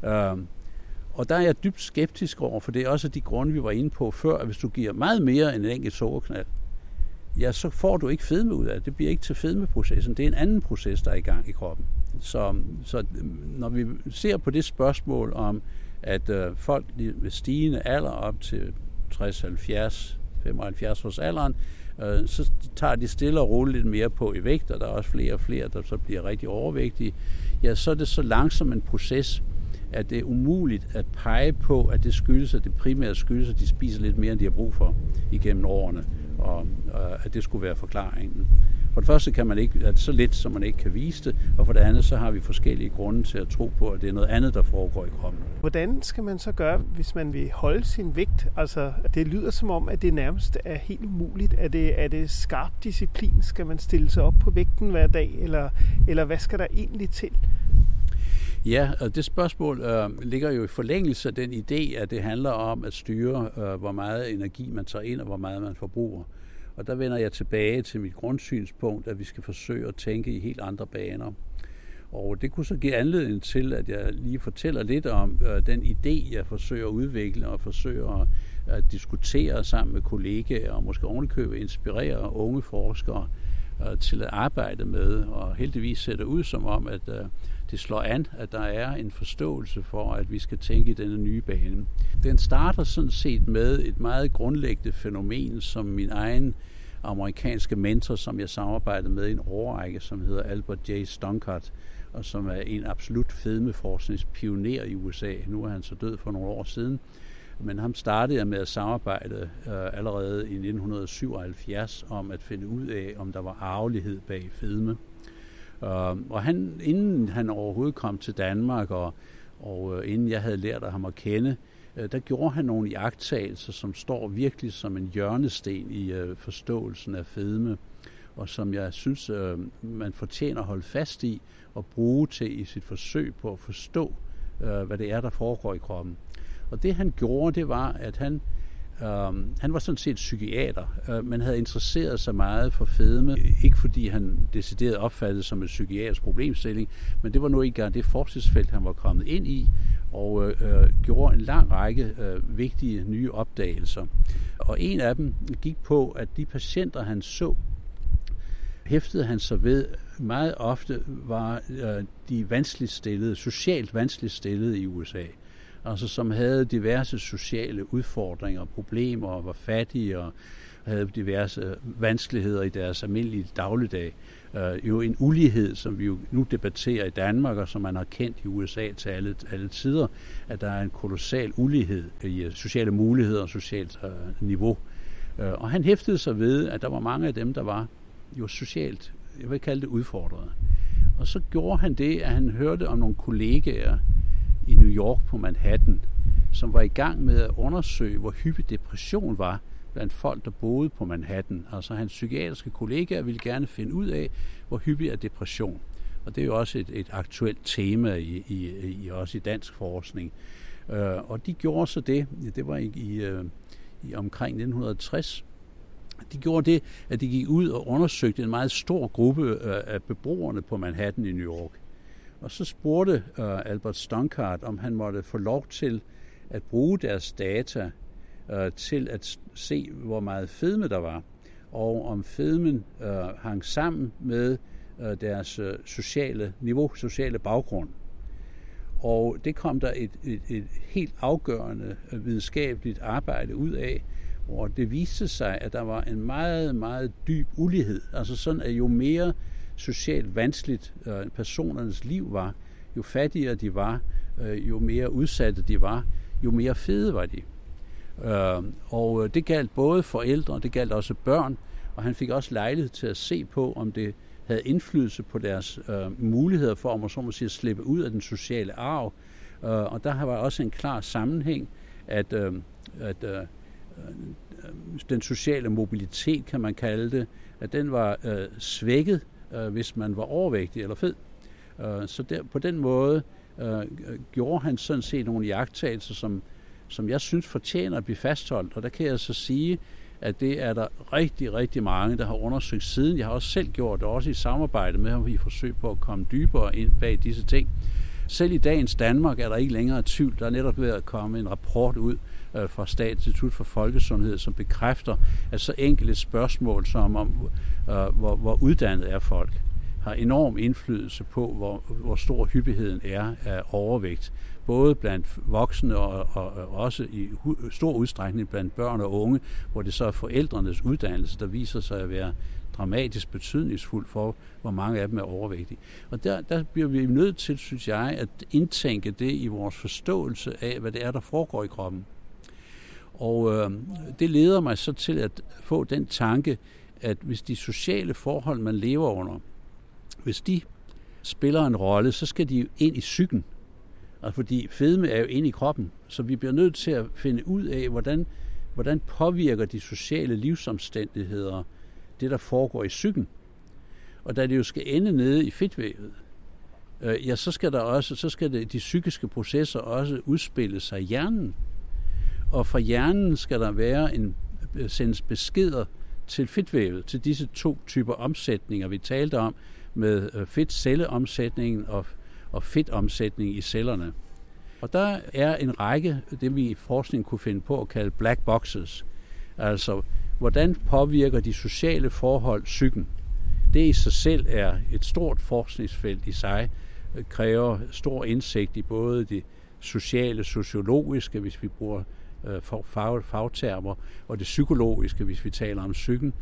Øh, og der er jeg dybt skeptisk over, for det er også de grunde, vi var inde på før, at hvis du giver meget mere end en enkelt sukkerknald, ja, så får du ikke fedme ud af det. Det bliver ikke til fedmeprocessen. Det er en anden proces, der er i gang i kroppen. Så, så når vi ser på det spørgsmål om, at øh, folk med stigende alder op til 60, 70, 75 års alderen, øh, så tager de stille og roligt lidt mere på i vægt, og der er også flere og flere, der så bliver rigtig overvægtige. Ja, så er det så langsom en proces, at det er umuligt at pege på, at det skyldes, at det primært skyldes, at de spiser lidt mere, end de har brug for igennem årene, og øh, at det skulle være forklaringen. For det første kan man ikke, at det så lidt, som man ikke kan vise det, og for det andet, så har vi forskellige grunde til at tro på, at det er noget andet, der foregår i kroppen. Hvordan skal man så gøre, hvis man vil holde sin vægt? Altså, det lyder som om, at det nærmest er helt umuligt. Er det, er det skarp disciplin? Skal man stille sig op på vægten hver dag, eller, eller hvad skal der egentlig til? Ja, og det spørgsmål øh, ligger jo i forlængelse af den idé, at det handler om at styre, øh, hvor meget energi man tager ind og hvor meget man forbruger. Og der vender jeg tilbage til mit grundsynspunkt, at vi skal forsøge at tænke i helt andre baner. Og det kunne så give anledning til, at jeg lige fortæller lidt om øh, den idé, jeg forsøger at udvikle og forsøger at, at diskutere sammen med kollegaer og måske ovenikøbet inspirere unge forskere øh, til at arbejde med. Og heldigvis ser det ud som om, at øh, det slår an, at der er en forståelse for, at vi skal tænke i denne nye bane. Den starter sådan set med et meget grundlæggende fænomen, som min egen amerikanske mentor, som jeg samarbejdede med i en årrække, som hedder Albert J. Stonkart, og som er en absolut fedmeforskningspioner i USA. Nu er han så død for nogle år siden. Men ham startede jeg med at samarbejde øh, allerede i 1977 om at finde ud af, om der var arvelighed bag fedme. Øhm, og han, inden han overhovedet kom til Danmark, og, og øh, inden jeg havde lært af ham at kende, øh, der gjorde han nogle jagttagelser, som står virkelig som en hjørnesten i øh, forståelsen af fedme, og som jeg synes, man fortjener at holde fast i og bruge til i sit forsøg på at forstå, hvad det er, der foregår i kroppen. Og det han gjorde, det var, at han Um, han var sådan set psykiater, uh, men havde interesseret sig meget for fedme. Ikke fordi han decideret opfattede som en psykiatrisk problemstilling, men det var nu ikke engang det forskningsfelt, han var kommet ind i, og uh, gjorde en lang række uh, vigtige nye opdagelser. Og en af dem gik på, at de patienter, han så, hæftede han sig ved meget ofte var øh, de vanskeligt stillede, socialt vanskeligt stillede i USA altså som havde diverse sociale udfordringer og problemer og var fattige og havde diverse øh, vanskeligheder i deres almindelige dagligdag. Uh, jo en ulighed, som vi jo nu debatterer i Danmark, og som man har kendt i USA til alle, alle tider, at der er en kolossal ulighed i øh, sociale muligheder og socialt uh, niveau. Uh, og han hæftede sig ved, at der var mange af dem, der var jo socialt, jeg vil kalde det udfordrede. Og så gjorde han det, at han hørte om nogle kollegaer, i New York på Manhattan, som var i gang med at undersøge, hvor hyppig depression var blandt folk, der boede på Manhattan. Altså hans psykiatriske kollegaer ville gerne finde ud af, hvor hyppig er depression. Og det er jo også et, et aktuelt tema i, i, i også i dansk forskning. Uh, og de gjorde så det, det var i, i, uh, i omkring 1960, de gjorde det, at de gik ud og undersøgte en meget stor gruppe uh, af beboerne på Manhattan i New York. Og så spurgte uh, Albert Stonkart, om han måtte få lov til at bruge deres data uh, til at se, hvor meget fedme der var, og om fedmen uh, hang sammen med uh, deres uh, sociale niveau, sociale baggrund. Og det kom der et, et, et helt afgørende videnskabeligt arbejde ud af, hvor det viste sig, at der var en meget, meget dyb ulighed. Altså sådan, at jo mere socialt vanskeligt øh, personernes liv var, jo fattigere de var, øh, jo mere udsatte de var, jo mere fede var de. Øh, og øh, det galt både forældre, og det galt også børn, og han fik også lejlighed til at se på, om det havde indflydelse på deres øh, muligheder for, om så må sige, at slippe ud af den sociale arv. Øh, og der var også en klar sammenhæng, at, øh, at øh, øh, den sociale mobilitet, kan man kalde det, at den var øh, svækket, øh, hvis man var overvægtig eller fed. Øh, så der, på den måde øh, gjorde han sådan set nogle jagttagelser, som, som jeg synes fortjener at blive fastholdt. Og der kan jeg så sige, at det er der rigtig, rigtig mange, der har undersøgt siden. Jeg har også selv gjort det, også i samarbejde med ham i forsøg på at komme dybere ind bag disse ting. Selv i dagens Danmark er der ikke længere tvivl. Der er netop ved at komme en rapport ud øh, fra Statens Institut for Folkesundhed, som bekræfter, at så enkelte spørgsmål som om, øh, hvor, hvor uddannet er folk, har enorm indflydelse på, hvor, hvor stor hyppigheden er af overvægt både blandt voksne og, og, og også i stor udstrækning blandt børn og unge, hvor det så er forældrenes uddannelse, der viser sig at være dramatisk betydningsfuld for, hvor mange af dem er overvægtige. Og der, der bliver vi nødt til, synes jeg, at indtænke det i vores forståelse af, hvad det er, der foregår i kroppen. Og øh, det leder mig så til at få den tanke, at hvis de sociale forhold, man lever under, hvis de spiller en rolle, så skal de ind i psyken. Altså fordi fedme er jo inde i kroppen, så vi bliver nødt til at finde ud af, hvordan, hvordan påvirker de sociale livsomstændigheder det, der foregår i psyken. Og da det jo skal ende nede i fedtvævet, øh, ja, så skal der også, så skal det, de psykiske processer også udspille sig i hjernen. Og fra hjernen skal der være en øh, sendes beskeder til fedtvævet, til disse to typer omsætninger, vi talte om, med øh, fedtcelleomsætningen og og fedtomsætning i cellerne. Og der er en række, øh, det vi i forskning kunne finde på at kalde black boxes. Altså, hvordan påvirker de sociale forhold psyken? Det i sig selv er et stort forskningsfelt i sig, kræver stor indsigt i både det sociale, sociologiske, hvis vi bruger øh, fag, fagtermer, og det psykologiske, hvis vi taler om psyken.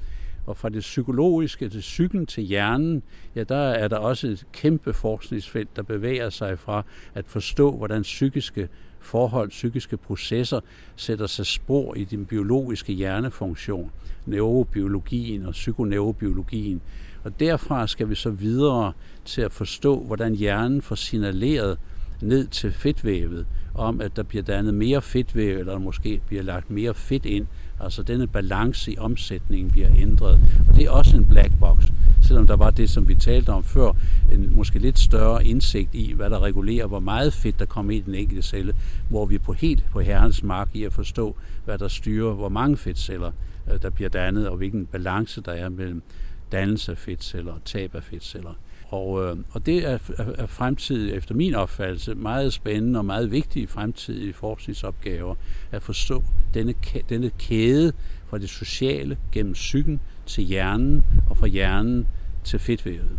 Og fra det psykologiske til psyken til hjernen, ja, der er der også et kæmpe forskningsfelt, der bevæger sig fra at forstå, hvordan psykiske forhold, psykiske processer sætter sig spor i den biologiske hjernefunktion, neurobiologien og psykoneurobiologien. Og derfra skal vi så videre til at forstå, hvordan hjernen får signaleret ned til fedtvævet, om at der bliver dannet mere fedtvæv, eller måske bliver lagt mere fedt ind, Altså denne balance i omsætningen bliver ændret. Og det er også en black box, selvom der var det, som vi talte om før, en måske lidt større indsigt i, hvad der regulerer, hvor meget fedt der kommer ind i den enkelte celle, hvor vi på helt på herrens mark i at forstå, hvad der styrer, hvor mange fedtceller øh, der bliver dannet, og hvilken balance der er mellem dannelse af fedtceller og tab af fedtceller. Og, øh, og det er, er fremtidig, efter min opfattelse, meget spændende og meget vigtige fremtidige forskningsopgaver at forstå denne, denne kæde fra det sociale gennem psyken til hjernen og fra hjernen til fedtvævet.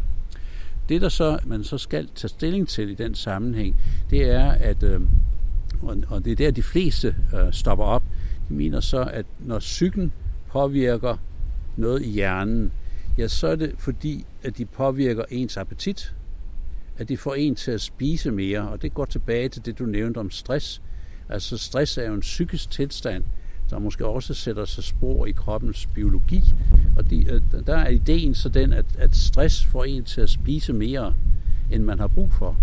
Det, der så, man så skal tage stilling til i den sammenhæng, det er, at, øh, og det er der, de fleste øh, stopper op, de mener så, at når psyken påvirker noget i hjernen, ja, så er det fordi, at de påvirker ens appetit, at de får en til at spise mere, og det går tilbage til det, du nævnte om stress. Altså stress er jo en psykisk tilstand, der måske også sætter sig spor i kroppens biologi, og de, øh, der er ideen så den, at, at stress får en til at spise mere, end man har brug for.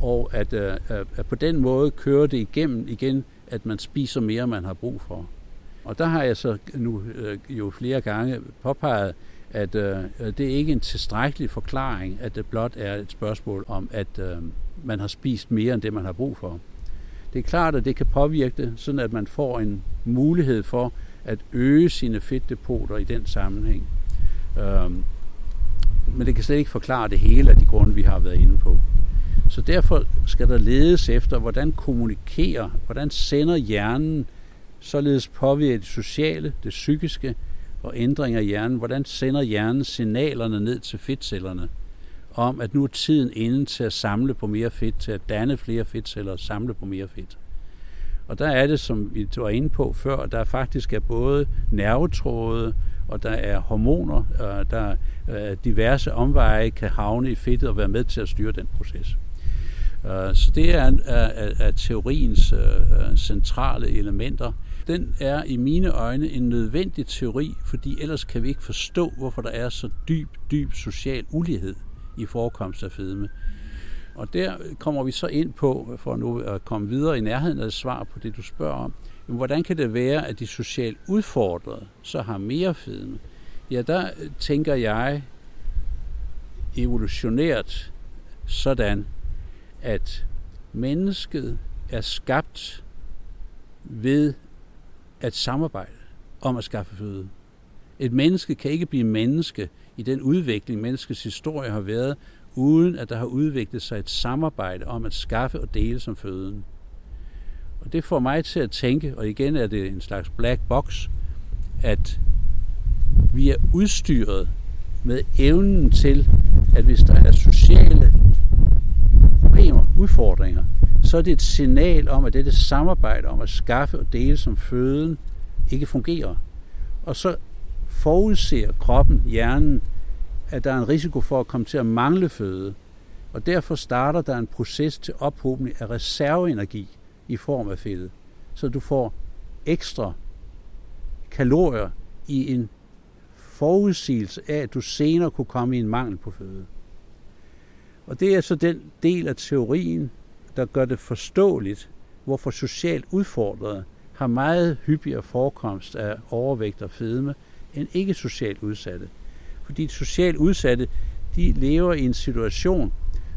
Og at, øh, at, at på den måde kører det igennem igen, at man spiser mere, end man har brug for. Og der har jeg så nu øh, jo flere gange påpeget, at øh, det er ikke en tilstrækkelig forklaring, at det blot er et spørgsmål om, at øh, man har spist mere end det, man har brug for. Det er klart, at det kan påvirke det, sådan at man får en mulighed for at øge sine fedtdepoter i den sammenhæng. Øh, men det kan slet ikke forklare det hele af de grunde, vi har været inde på. Så derfor skal der ledes efter, hvordan kommunikerer, hvordan sender hjernen således påvirker det sociale, det psykiske og ændringer i hjernen. Hvordan sender hjernen signalerne ned til fedtcellerne om, at nu er tiden inde til at samle på mere fedt, til at danne flere fedtceller og samle på mere fedt. Og der er det, som vi var inde på før, der faktisk er både nervetråde, og der er hormoner, og der er diverse omveje kan havne i fedtet og være med til at styre den proces. Øh, så det er, er, er teoriens centrale elementer. Den er i mine øjne en nødvendig teori, fordi ellers kan vi ikke forstå, hvorfor der er så dyb, dyb social ulighed i forekomst af fedme. Og der kommer vi så ind på, for nu at komme videre i nærheden af svar på det, du spørger om, hvordan kan det være, at de socialt udfordrede så har mere fedme? Ja, der tænker jeg evolutionært sådan, at mennesket er skabt ved at samarbejde om at skaffe føde. Et menneske kan ikke blive menneske i den udvikling, menneskets historie har været, uden at der har udviklet sig et samarbejde om at skaffe og dele som føden. Og det får mig til at tænke, og igen er det en slags black box, at vi er udstyret med evnen til, at hvis der er sociale problemer, udfordringer, så er det et signal om, at dette samarbejde om at skaffe og dele som føden ikke fungerer. Og så forudser kroppen, hjernen, at der er en risiko for at komme til at mangle føde. Og derfor starter der en proces til ophobning af reserveenergi i form af fedtet. Så du får ekstra kalorier i en forudsigelse af, at du senere kunne komme i en mangel på føde. Og det er så den del af teorien, der gør det forståeligt, hvorfor socialt udfordrede har meget hyppigere forekomst af overvægt og fedme end ikke socialt udsatte. Fordi socialt udsatte, de lever i en situation,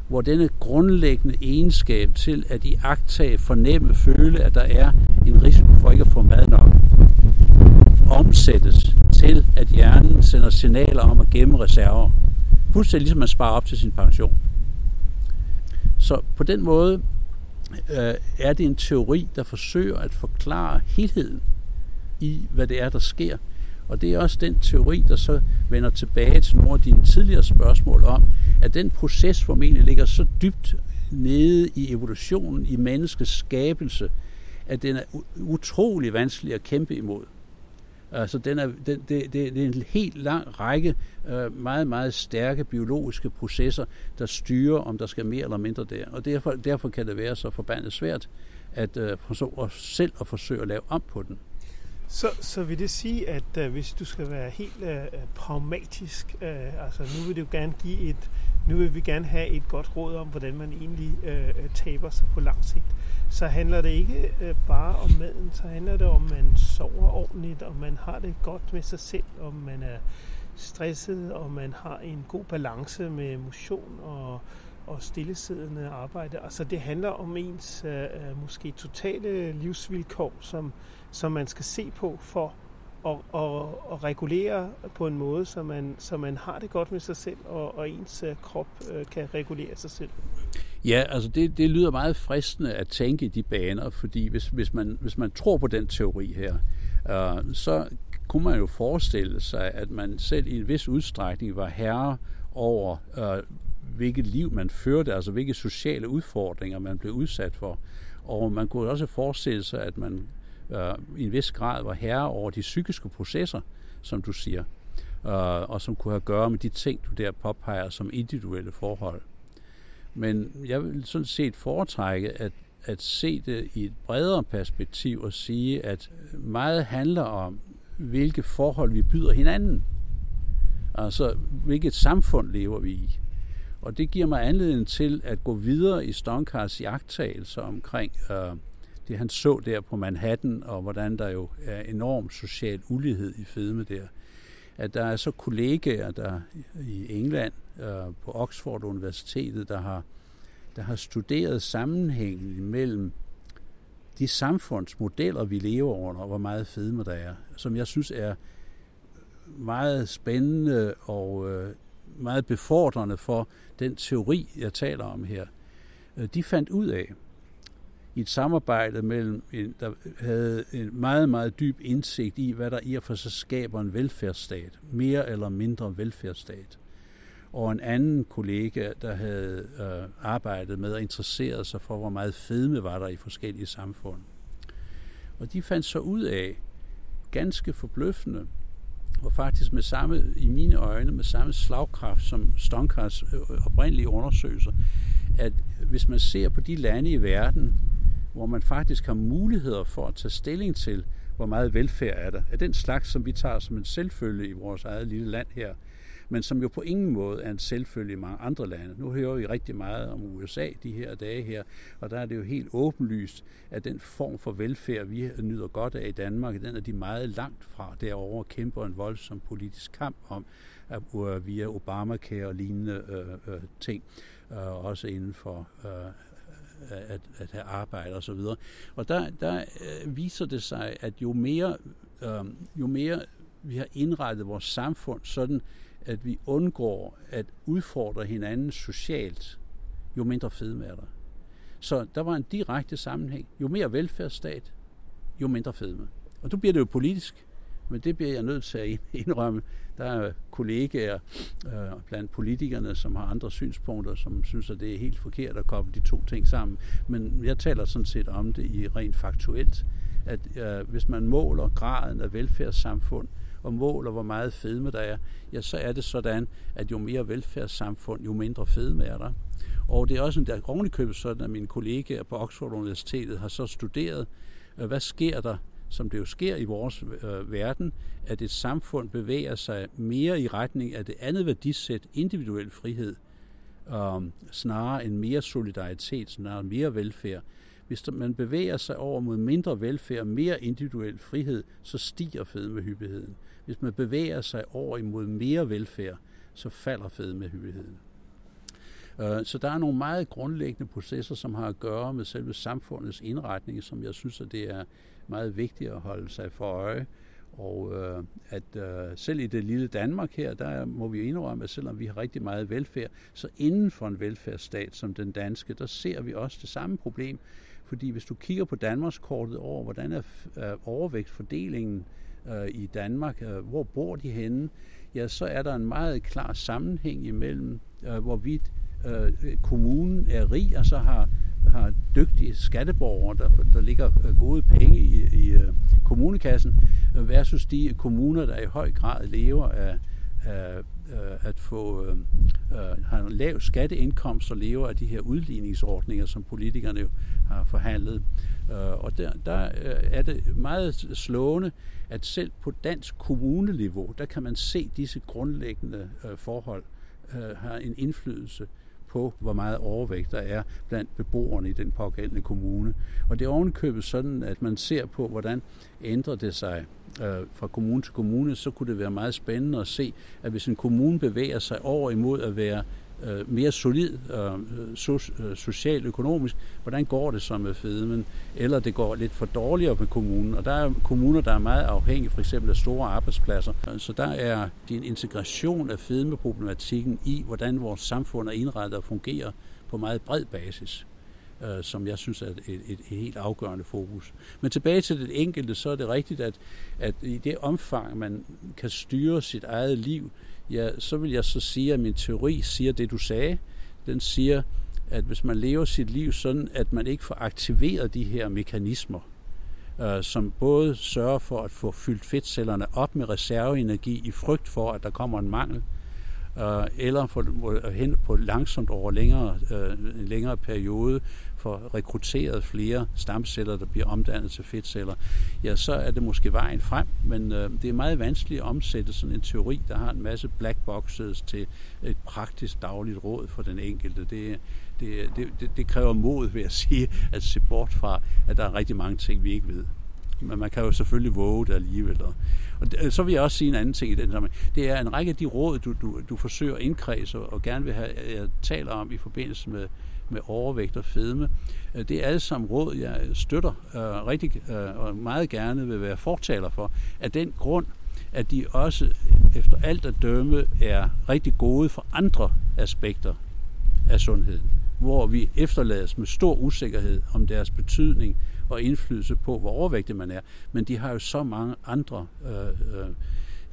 hvor denne grundlæggende egenskab til at i agtage, fornemme, føle, at der er en risiko for ikke at få mad nok, omsættes til, at hjernen sender signaler om at gemme reserver. Fuldstændig ligesom man sparer op til sin pension. Så på den måde øh, er det en teori, der forsøger at forklare helheden i, hvad det er, der sker. Og det er også den teori, der så vender tilbage til nogle af dine tidligere spørgsmål om, at den proces formentlig ligger så dybt nede i evolutionen, i menneskets skabelse, at den er utrolig vanskelig at kæmpe imod. Altså den er, den, det, det, det er en helt lang række øh, meget, meget stærke biologiske processer, der styrer, om der skal mere eller mindre der. Og derfor, derfor kan det være så forbandet svært at, øh, at selv at forsøge at lave om på den. Så, så vil det sige, at uh, hvis du skal være helt uh, pragmatisk, uh, altså nu vil du gerne give et, nu vil vi gerne have et godt råd om, hvordan man egentlig øh, øh, taber sig på lang sigt, så handler det ikke øh, bare om maden, så handler det om, at man sover ordentligt, og man har det godt med sig selv, om man er stresset, og man har en god balance med motion og, og stillesiddende arbejde. Altså det handler om ens øh, øh måske totale livsvilkår, som som man skal se på for og, og, og regulere på en måde, så man, så man har det godt med sig selv, og, og ens øh, krop øh, kan regulere sig selv. Ja, altså det, det lyder meget fristende at tænke i de baner, fordi hvis, hvis, man, hvis man tror på den teori her, øh, så kunne man jo forestille sig, at man selv i en vis udstrækning var herre over, øh, hvilket liv man førte, altså hvilke sociale udfordringer man blev udsat for. Og man kunne også forestille sig, at man øh, i en vis grad var herre over de psykiske processer, som du siger, øh, og som kunne have at gøre med de ting, du der påpeger som individuelle forhold. Men jeg vil sådan set foretrække at, at se det i et bredere perspektiv og sige, at meget handler om, hvilke forhold vi byder hinanden. Altså, hvilket samfund lever vi i. Og det giver mig anledning til at gå videre i Stonkars jagttagelser omkring øh, det han så der på Manhattan, og hvordan der jo er enorm social ulighed i fedme der. At der er så kollegaer der i England øh, på Oxford Universitetet, der har, der har studeret sammenhængen mellem de samfundsmodeller, vi lever under, og hvor meget fedme der er, som jeg synes er meget spændende og øh, meget befordrende for den teori, jeg taler om her. Øh, de fandt ud af, i et samarbejde mellem, en, der havde en meget, meget dyb indsigt i, hvad der i og for sig skaber en velfærdsstat, mere eller mindre velfærdsstat. Og en anden kollega, der havde øh, arbejdet med og interesseret sig for, hvor meget fedme var der i forskellige samfund. Og de fandt så ud af, ganske forbløffende, og faktisk med samme, i mine øjne, med samme slagkraft som Stonkars øh, oprindelige undersøgelser, at hvis man ser på de lande i verden, hvor man faktisk har muligheder for at tage stilling til, hvor meget velfærd er der, af den slags, som vi tager som en selvfølge i vores eget lille land her, men som jo på ingen måde er en selvfølge i mange andre lande. Nu hører vi rigtig meget om USA de her dage her, og der er det jo helt åbenlyst, at den form for velfærd, vi nyder godt af i Danmark, den er de meget langt fra derovre og kæmper en voldsom politisk kamp om, at, øh, via Obamacare og lignende øh, øh, ting, øh, også inden for øh, at, at have arbejde og så videre. Og der, der øh, viser det sig, at jo mere, øh, jo mere vi har indrettet vores samfund sådan, at vi undgår at udfordre hinanden socialt, jo mindre fedme er der. Så der var en direkte sammenhæng. Jo mere velfærdsstat, jo mindre fedme. Og du bliver det jo politisk, men det bliver jeg nødt til at indrømme. Der er kollegaer øh, blandt politikerne, som har andre synspunkter, som synes, at det er helt forkert at koble de to ting sammen. Men jeg taler sådan set om det i rent faktuelt, at øh, hvis man måler graden af velfærdssamfund, og måler, hvor meget fedme der er, ja, så er det sådan, at jo mere velfærdssamfund, jo mindre fedme er der. Og det er også en der ovenikøbet sådan, at mine kollegaer på Oxford Universitetet har så studeret, øh, hvad sker der, som det jo sker i vores øh, verden, at et samfund bevæger sig mere i retning af det andet værdisæt, individuel frihed, øh, snarere end mere solidaritet, snarere mere velfærd. Hvis man bevæger sig over mod mindre velfærd og mere individuel frihed, så stiger fedmehyppigheden. Hvis man bevæger sig over imod mere velfærd, så falder fedmehyppigheden. Øh, så der er nogle meget grundlæggende processer, som har at gøre med selve samfundets indretning, som jeg synes, at det er meget vigtigt at holde sig for øje. Og øh, at øh, selv i det lille Danmark her, der må vi indrømme, at selvom vi har rigtig meget velfærd, så inden for en velfærdsstat som den danske, der ser vi også det samme problem. Fordi hvis du kigger på Danmarkskortet over, hvordan er øh, overvægtfordelingen øh, i Danmark, øh, hvor bor de henne, ja, så er der en meget klar sammenhæng imellem, øh, hvorvidt øh, kommunen er rig, og så har, har dygtige skatteborgere, der, der ligger øh, gode penge i, i øh, kommunekassen, øh, versus de kommuner, der i høj grad lever af, af at få øh, har en lav skatteindkomst og lever af de her udligningsordninger, som politikerne jo har forhandlet. Øh, og der, der er det meget slående, at selv på dansk kommuneniveau, der kan man se disse grundlæggende øh, forhold øh, har en indflydelse på, hvor meget overvægt der er blandt beboerne i den pågældende kommune. Og det er ovenkøbet sådan, at man ser på, hvordan ændrer det sig øh, fra kommune til kommune, så kunne det være meget spændende at se, at hvis en kommune bevæger sig over imod at være øh, mere solid øh, so, øh, socialt økonomisk, hvordan går det så med fedmen? Eller det går lidt for dårligere med kommunen. Og der er kommuner, der er meget afhængige for eksempel af store arbejdspladser. Så der er din integration af fedmeproblematikken i, hvordan vores samfund er indrettet og fungerer på meget bred basis øh, som jeg synes er et, et, et helt afgørende fokus. Men tilbage til det enkelte, så er det rigtigt, at, at i det omfang, man kan styre sit eget liv, ja, så vil jeg så sige, at min teori siger det, du sagde. Den siger, at hvis man lever sit liv sådan, at man ikke får aktiveret de her mekanismer, øh, som både sørger for at få fyldt fedtcellerne op med reserveenergi i frygt for, at der kommer en mangel, øh, eller for, hen på langsomt over længere, øh, en længere periode får rekrutteret flere stamceller, der bliver omdannet til fedtceller, ja, så er det måske vejen frem, men øh, det er meget vanskeligt at omsætte sådan en teori, der har en masse black boxes til et praktisk dagligt råd for den enkelte. Det, det, det, det kræver mod, ved at sige, at se bort fra, at der er rigtig mange ting, vi ikke ved. Men man kan jo selvfølgelig våge det alligevel. Og øh, så vil jeg også sige en anden ting i den sammenhæng. Det er en række af de råd, du, du, du forsøger at indkredse og gerne vil have, jeg taler om i forbindelse med, med overvægt og fedme. Øh, det er alle sammen råd, jeg støtter øh, rigtig øh, og meget gerne vil være fortaler for, af den grund, at de også efter alt at dømme er rigtig gode for andre aspekter af sundheden, hvor vi efterlades med stor usikkerhed om deres betydning og indflydelse på, hvor overvægtig man er. Men de har jo så mange andre øh, øh,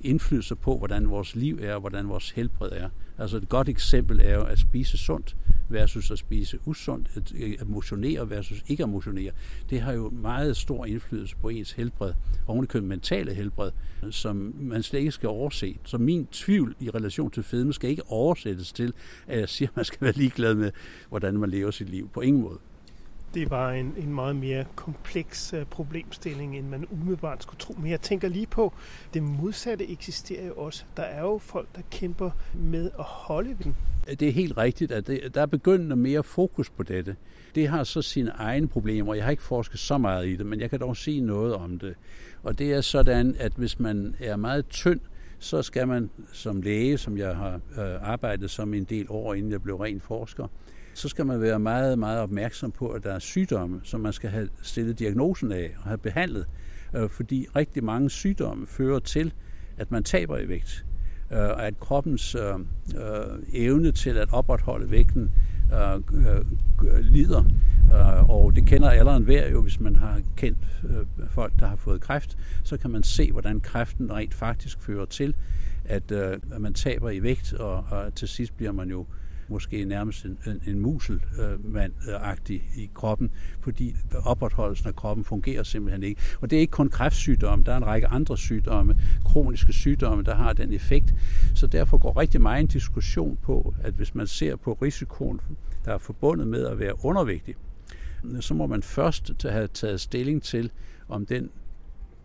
indflydelser på, hvordan vores liv er, og hvordan vores helbred er. Altså et godt eksempel er jo at spise sundt versus at spise usundt, øh, at motionere versus ikke at motionere, det har jo meget stor indflydelse på ens helbred, og ovenikøbet mentale helbred, som man slet ikke skal overse. Så min tvivl i relation til fedme skal ikke oversættes til, at jeg siger, at man skal være ligeglad med, hvordan man lever sit liv. På ingen måde det var en, en meget mere kompleks uh, problemstilling, end man umiddelbart skulle tro. Men jeg tænker lige på, det modsatte eksisterer jo også. Der er jo folk, der kæmper med at holde ved den. Det er helt rigtigt, at det, der er begyndt mere fokus på dette. Det har så sine egne problemer. Jeg har ikke forsket så meget i det, men jeg kan dog sige noget om det. Og det er sådan, at hvis man er meget tynd, så skal man som læge, som jeg har øh, arbejdet som en del år, inden jeg blev ren forsker, så skal man være meget, meget opmærksom på, at der er sygdomme, som man skal have stillet diagnosen af og have behandlet. Øh, fordi rigtig mange sygdomme fører til, at man taber i vægt. Øh, og at kroppens øh, øh, evne til at opretholde vægten øh, øh, lider. Og det kender alle hver jo, hvis man har kendt folk, der har fået kræft, så kan man se, hvordan kræften rent faktisk fører til, at man taber i vægt, og, og til sidst bliver man jo måske nærmest en, en, en muselmand-agtig i kroppen, fordi opretholdelsen af kroppen fungerer simpelthen ikke. Og det er ikke kun kræftsygdomme, der er en række andre sygdomme, kroniske sygdomme, der har den effekt. Så derfor går rigtig meget en diskussion på, at hvis man ser på risikoen, der er forbundet med at være undervægtig, så må man først have taget stilling til, om den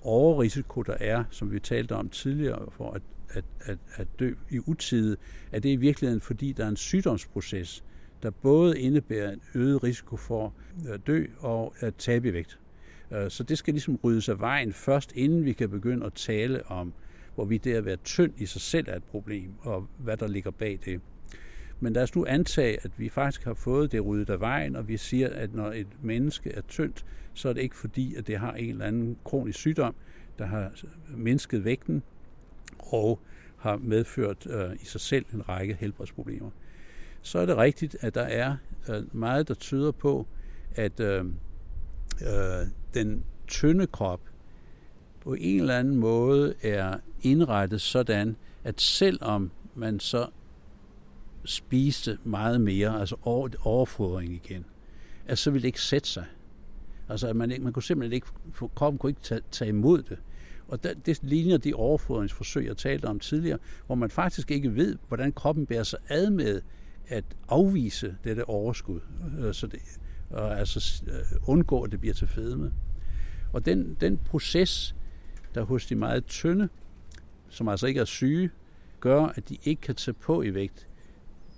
overrisiko, der er, som vi talte om tidligere, for at at, at, at dø i utide, er det i virkeligheden, fordi der er en sygdomsproces, der både indebærer en øget risiko for at dø og at tabe i vægt. Øh, så det skal ligesom ryddes af vejen først, inden vi kan begynde at tale om, hvorvidt det at være tynd i sig selv er et problem, og hvad der ligger bag det. Men lad os nu antage, at vi faktisk har fået det ryddet af vejen, og vi siger, at når et menneske er tyndt, så er det ikke fordi, at det har en eller anden kronisk sygdom, der har mindsket vægten, og har medført øh, i sig selv en række helbredsproblemer. Så er det rigtigt, at der er øh, meget, der tyder på, at øh, øh, den tynde krop på en eller anden måde er indrettet sådan, at selvom man så spiste meget mere, altså overfodring igen, at så ville det ikke sætte sig. Altså, at man, ikke, man kunne simpelthen ikke, kroppen kunne ikke tage, tage imod det. Og det, det ligner de overfodringsforsøg, jeg talte om tidligere, hvor man faktisk ikke ved, hvordan kroppen bærer sig ad med at afvise dette overskud, øh, så det, og altså øh, undgå, at det bliver til fedme. Og den, den proces, der hos de meget tynde, som altså ikke er syge, gør, at de ikke kan tage på i vægt,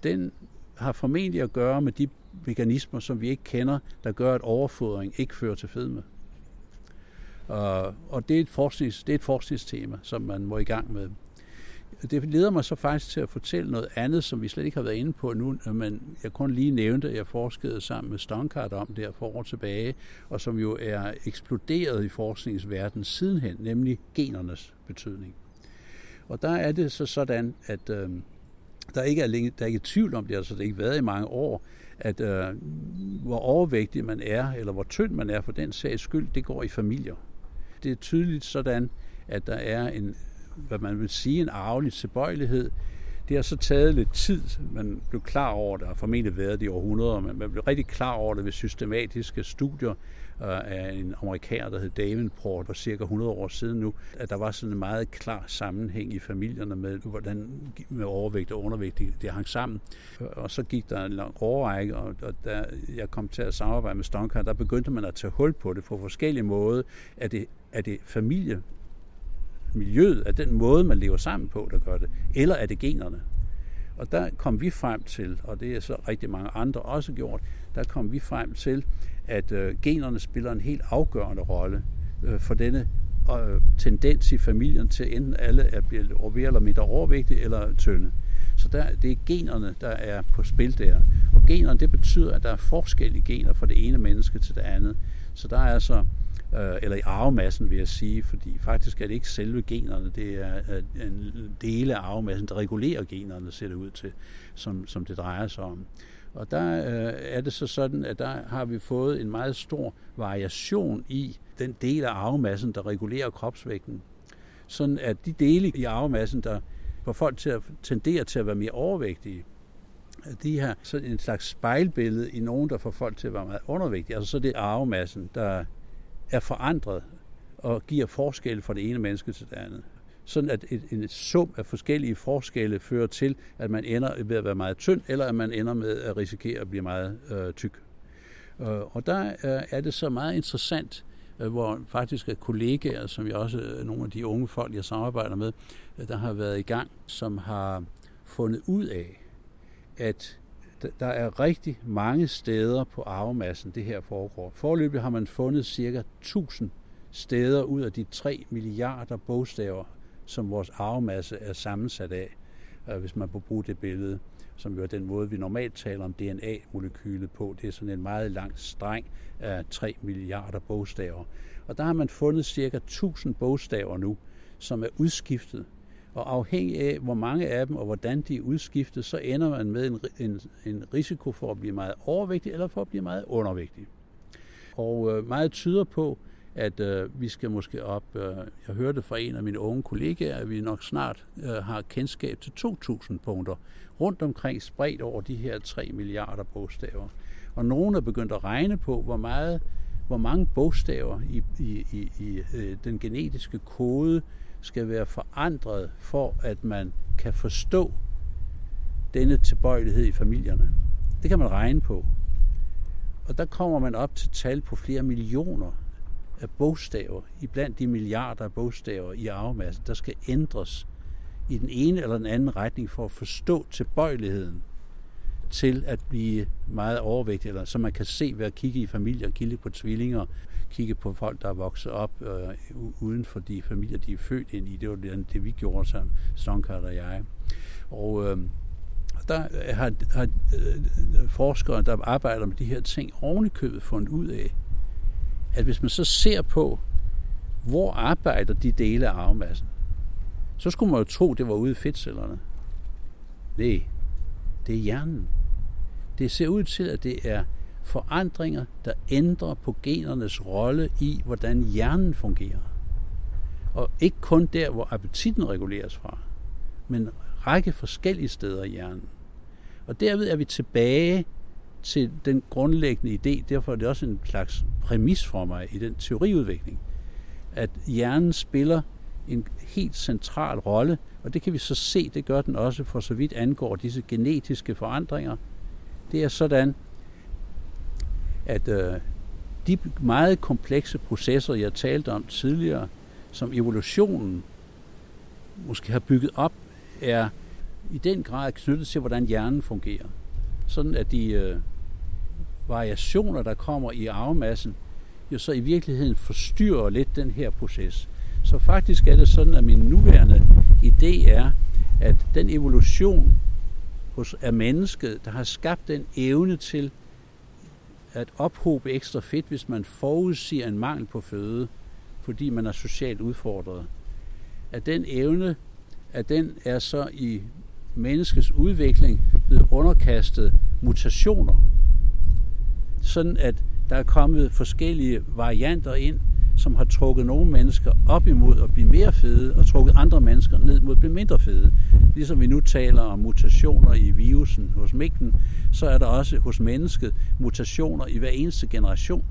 den har formentlig at gøre med de mekanismer, som vi ikke kender, der gør, at overfodring ikke fører til fedme. Og, og det, er et forsknings, det er et forskningstema, som man må i gang med. Det leder mig så faktisk til at fortælle noget andet, som vi slet ikke har været inde på nu, men jeg kun lige nævnte, at jeg forskede sammen med Stonkart om det her for år tilbage, og som jo er eksploderet i forskningsverdenen sidenhen, nemlig genernes betydning. Og der er det så sådan, at øh, der ikke er, længe, der er ikke tvivl om det, altså det har ikke været i mange år, at øh, hvor overvægtig man er, eller hvor tynd man er for den sags skyld, det går i familier det er tydeligt sådan, at der er en, hvad man vil sige, en arvelig tilbøjelighed. Det har så taget lidt tid. Man blev klar over det, og formentlig været det i århundreder, men man blev rigtig klar over det ved systematiske studier Øh, af en amerikaner, der hed Davenport, for cirka 100 år siden nu, at der var sådan en meget klar sammenhæng i familierne med, hvordan med overvægt og undervægt det hang sammen. Og så gik der en lang årrække, og, og da jeg kom til at samarbejde med Stonker, der begyndte man at tage hul på det på forskellige måder, at det er det familie, miljøet, er den måde, man lever sammen på, der gør det, eller er det generne? Og der kom vi frem til, og det er så rigtig mange andre også gjort, der kom vi frem til, at øh, generne spiller en helt afgørende rolle øh, for denne øh, tendens i familien til enten alle er blive mere eller mindre overvægtige eller tynde. Så der, det er generne, der er på spil der. Og generne, det betyder, at der er forskellige gener fra det ene menneske til det andet. Så der er altså øh, eller i arvemassen vil jeg sige, fordi faktisk er det ikke selve generne, det er øh, en del af arvemassen, der regulerer generne, ser det ud til, som, som det drejer sig om. Og der øh, er det så sådan, at der har vi fået en meget stor variation i den del af arvemassen, der regulerer kropsvægten. Sådan at de dele i arvemassen, der får folk til at tendere til at være mere overvægtige, de her sådan en slags spejlbillede i nogen, der får folk til at være meget undervægtige. Altså så det er arvemassen, der er forandret og giver forskel fra det ene menneske til det andet. Sådan at et, en sum af forskellige forskelle fører til, at man ender ved at være meget tynd, eller at man ender med at risikere at blive meget øh, tyk. Øh, og der øh, er det så meget interessant, øh, hvor faktisk er kollegaer, som jeg også øh, nogle af de unge folk, jeg samarbejder med, øh, der har været i gang, som har fundet ud af, at der er rigtig mange steder på arvemassen, det her foregår. Forløbig har man fundet cirka 1000 steder ud af de 3 milliarder bogstaver, som vores arvemasse er sammensat af, øh, hvis man kunne bruge det billede, som jo er den måde, vi normalt taler om DNA-molekylet på. Det er sådan en meget lang streng af 3 milliarder bogstaver. Og der har man fundet cirka 1000 bogstaver nu, som er udskiftet og afhængig af, hvor mange af dem og hvordan de er udskiftet, så ender man med en, en, en risiko for at blive meget overvægtig eller for at blive meget undervægtig. Og øh, meget tyder på, at øh, vi skal måske op, øh, jeg hørte fra en af mine unge kollegaer, at vi nok snart øh, har kendskab til 2.000 punkter rundt omkring spredt over de her 3 milliarder bogstaver. Og nogen er begyndt at regne på, hvor meget hvor mange bogstaver i, i, i, i øh, den genetiske kode skal være forandret for, at man kan forstå denne tilbøjelighed i familierne. Det kan man regne på. Og der kommer man op til tal på flere millioner af bogstaver, i blandt de milliarder af bogstaver i arvemassen, der skal ændres i den ene eller den anden retning for at forstå tilbøjeligheden til at blive meget overvægtig, eller så man kan se ved at kigge i familier, kigge på tvillinger, kigge på folk, der er vokset op øh, uden for de familier, de er født ind i. Det var det, det vi gjorde som Stonkart og jeg. Og øh, der har, har øh, forskere, der arbejder med de her ting, ovenikøbet fundet ud af, at hvis man så ser på, hvor arbejder de dele af arvemassen, så skulle man jo tro, det var ude i fedtcellerne. Nej, det er hjernen. Det ser ud til, at det er forandringer, der ændrer på genernes rolle i, hvordan hjernen fungerer. Og ikke kun der, hvor appetitten reguleres fra, men række forskellige steder i hjernen. Og derved er vi tilbage til den grundlæggende idé, derfor er det også en slags præmis for mig i den teoriudvikling, at hjernen spiller en helt central rolle, og det kan vi så se, det gør den også for så vidt angår disse genetiske forandringer. Det er sådan, at øh, de meget komplekse processer, jeg talte om tidligere, som evolutionen måske har bygget op, er i den grad knyttet til, hvordan hjernen fungerer. Sådan at de øh, variationer, der kommer i arvemassen, jo så i virkeligheden forstyrrer lidt den her proces. Så faktisk er det sådan, at min nuværende idé er, at den evolution hos, af mennesket, der har skabt den evne til at ophobe ekstra fedt, hvis man forudsiger en mangel på føde, fordi man er socialt udfordret. At den evne, at den er så i menneskets udvikling blevet underkastet mutationer. Sådan at der er kommet forskellige varianter ind, som har trukket nogle mennesker op imod at blive mere fede, og trukket andre mennesker ned mod at blive mindre fede. Ligesom vi nu taler om mutationer i virusen hos mængden, så er der også hos mennesket mutationer i hver eneste generation.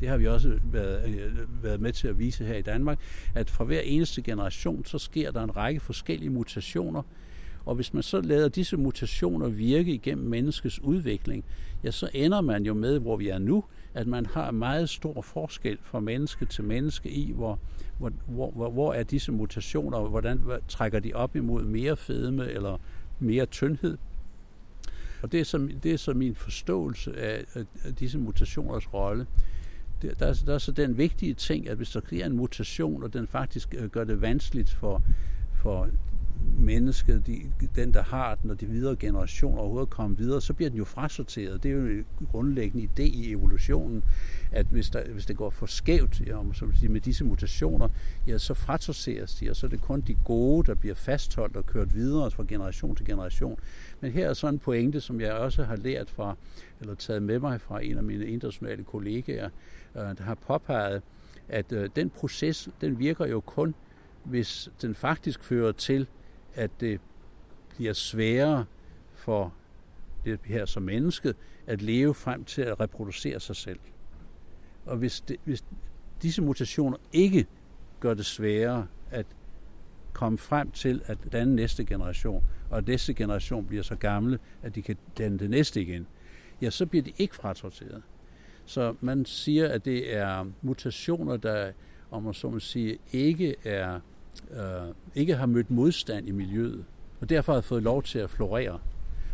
Det har vi også været, øh, været med til at vise her i Danmark, at fra hver eneste generation, så sker der en række forskellige mutationer, og hvis man så lader disse mutationer virke igennem menneskets udvikling, ja, så ender man jo med, hvor vi er nu, at man har meget stor forskel fra menneske til menneske i, hvor, hvor, hvor, hvor er disse mutationer, og hvordan trækker de op imod mere fedme eller mere tyndhed. Og det er så, det er så min forståelse af, af disse mutationers rolle. Der, der, er, der er så den vigtige ting, at hvis der sker en mutation, og den faktisk øh, gør det vanskeligt for, for mennesket, de, den der har den, og de videre generationer overhovedet kommer videre, så bliver den jo frasorteret. Det er jo en grundlæggende idé i evolutionen, at hvis, der, hvis det går for skævt ja, om, så sige, med disse mutationer, ja, så frasorteres de, og så er det kun de gode, der bliver fastholdt og kørt videre fra generation til generation. Men her er sådan en pointe, som jeg også har lært fra, eller taget med mig fra en af mine internationale kollegaer, øh, der har påpeget, at øh, den proces, den virker jo kun, hvis den faktisk fører til, at det bliver sværere for det her som menneske, at leve frem til at reproducere sig selv. Og hvis, det, hvis disse mutationer ikke gør det sværere at komme frem til at danne næste generation, og at næste generation bliver så gamle, at de kan danne det næste igen, ja, så bliver de ikke frasorteret. Så man siger, at det er mutationer, der, om man så må sige, ikke, er, øh, ikke har mødt modstand i miljøet, og derfor har fået lov til at florere.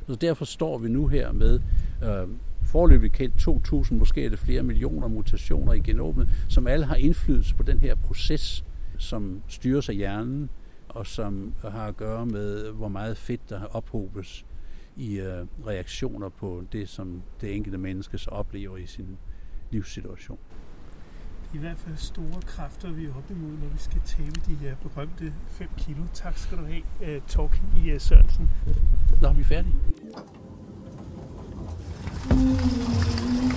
Så derfor står vi nu her med øh, forløbig kendt 2.000, måske er det flere millioner mutationer i genomet, som alle har indflydelse på den her proces, som styres af hjernen, og som har at gøre med, hvor meget fedt der ophobes i øh, reaktioner på det, som det enkelte menneske så oplever i sin livssituation i hvert fald store kræfter, vi er oppe imod, når vi skal tæve de her berømte 5 kilo. Tak skal du have, øh, uh, Torken I uh, Sørensen. Nå, er vi færdige. Mm.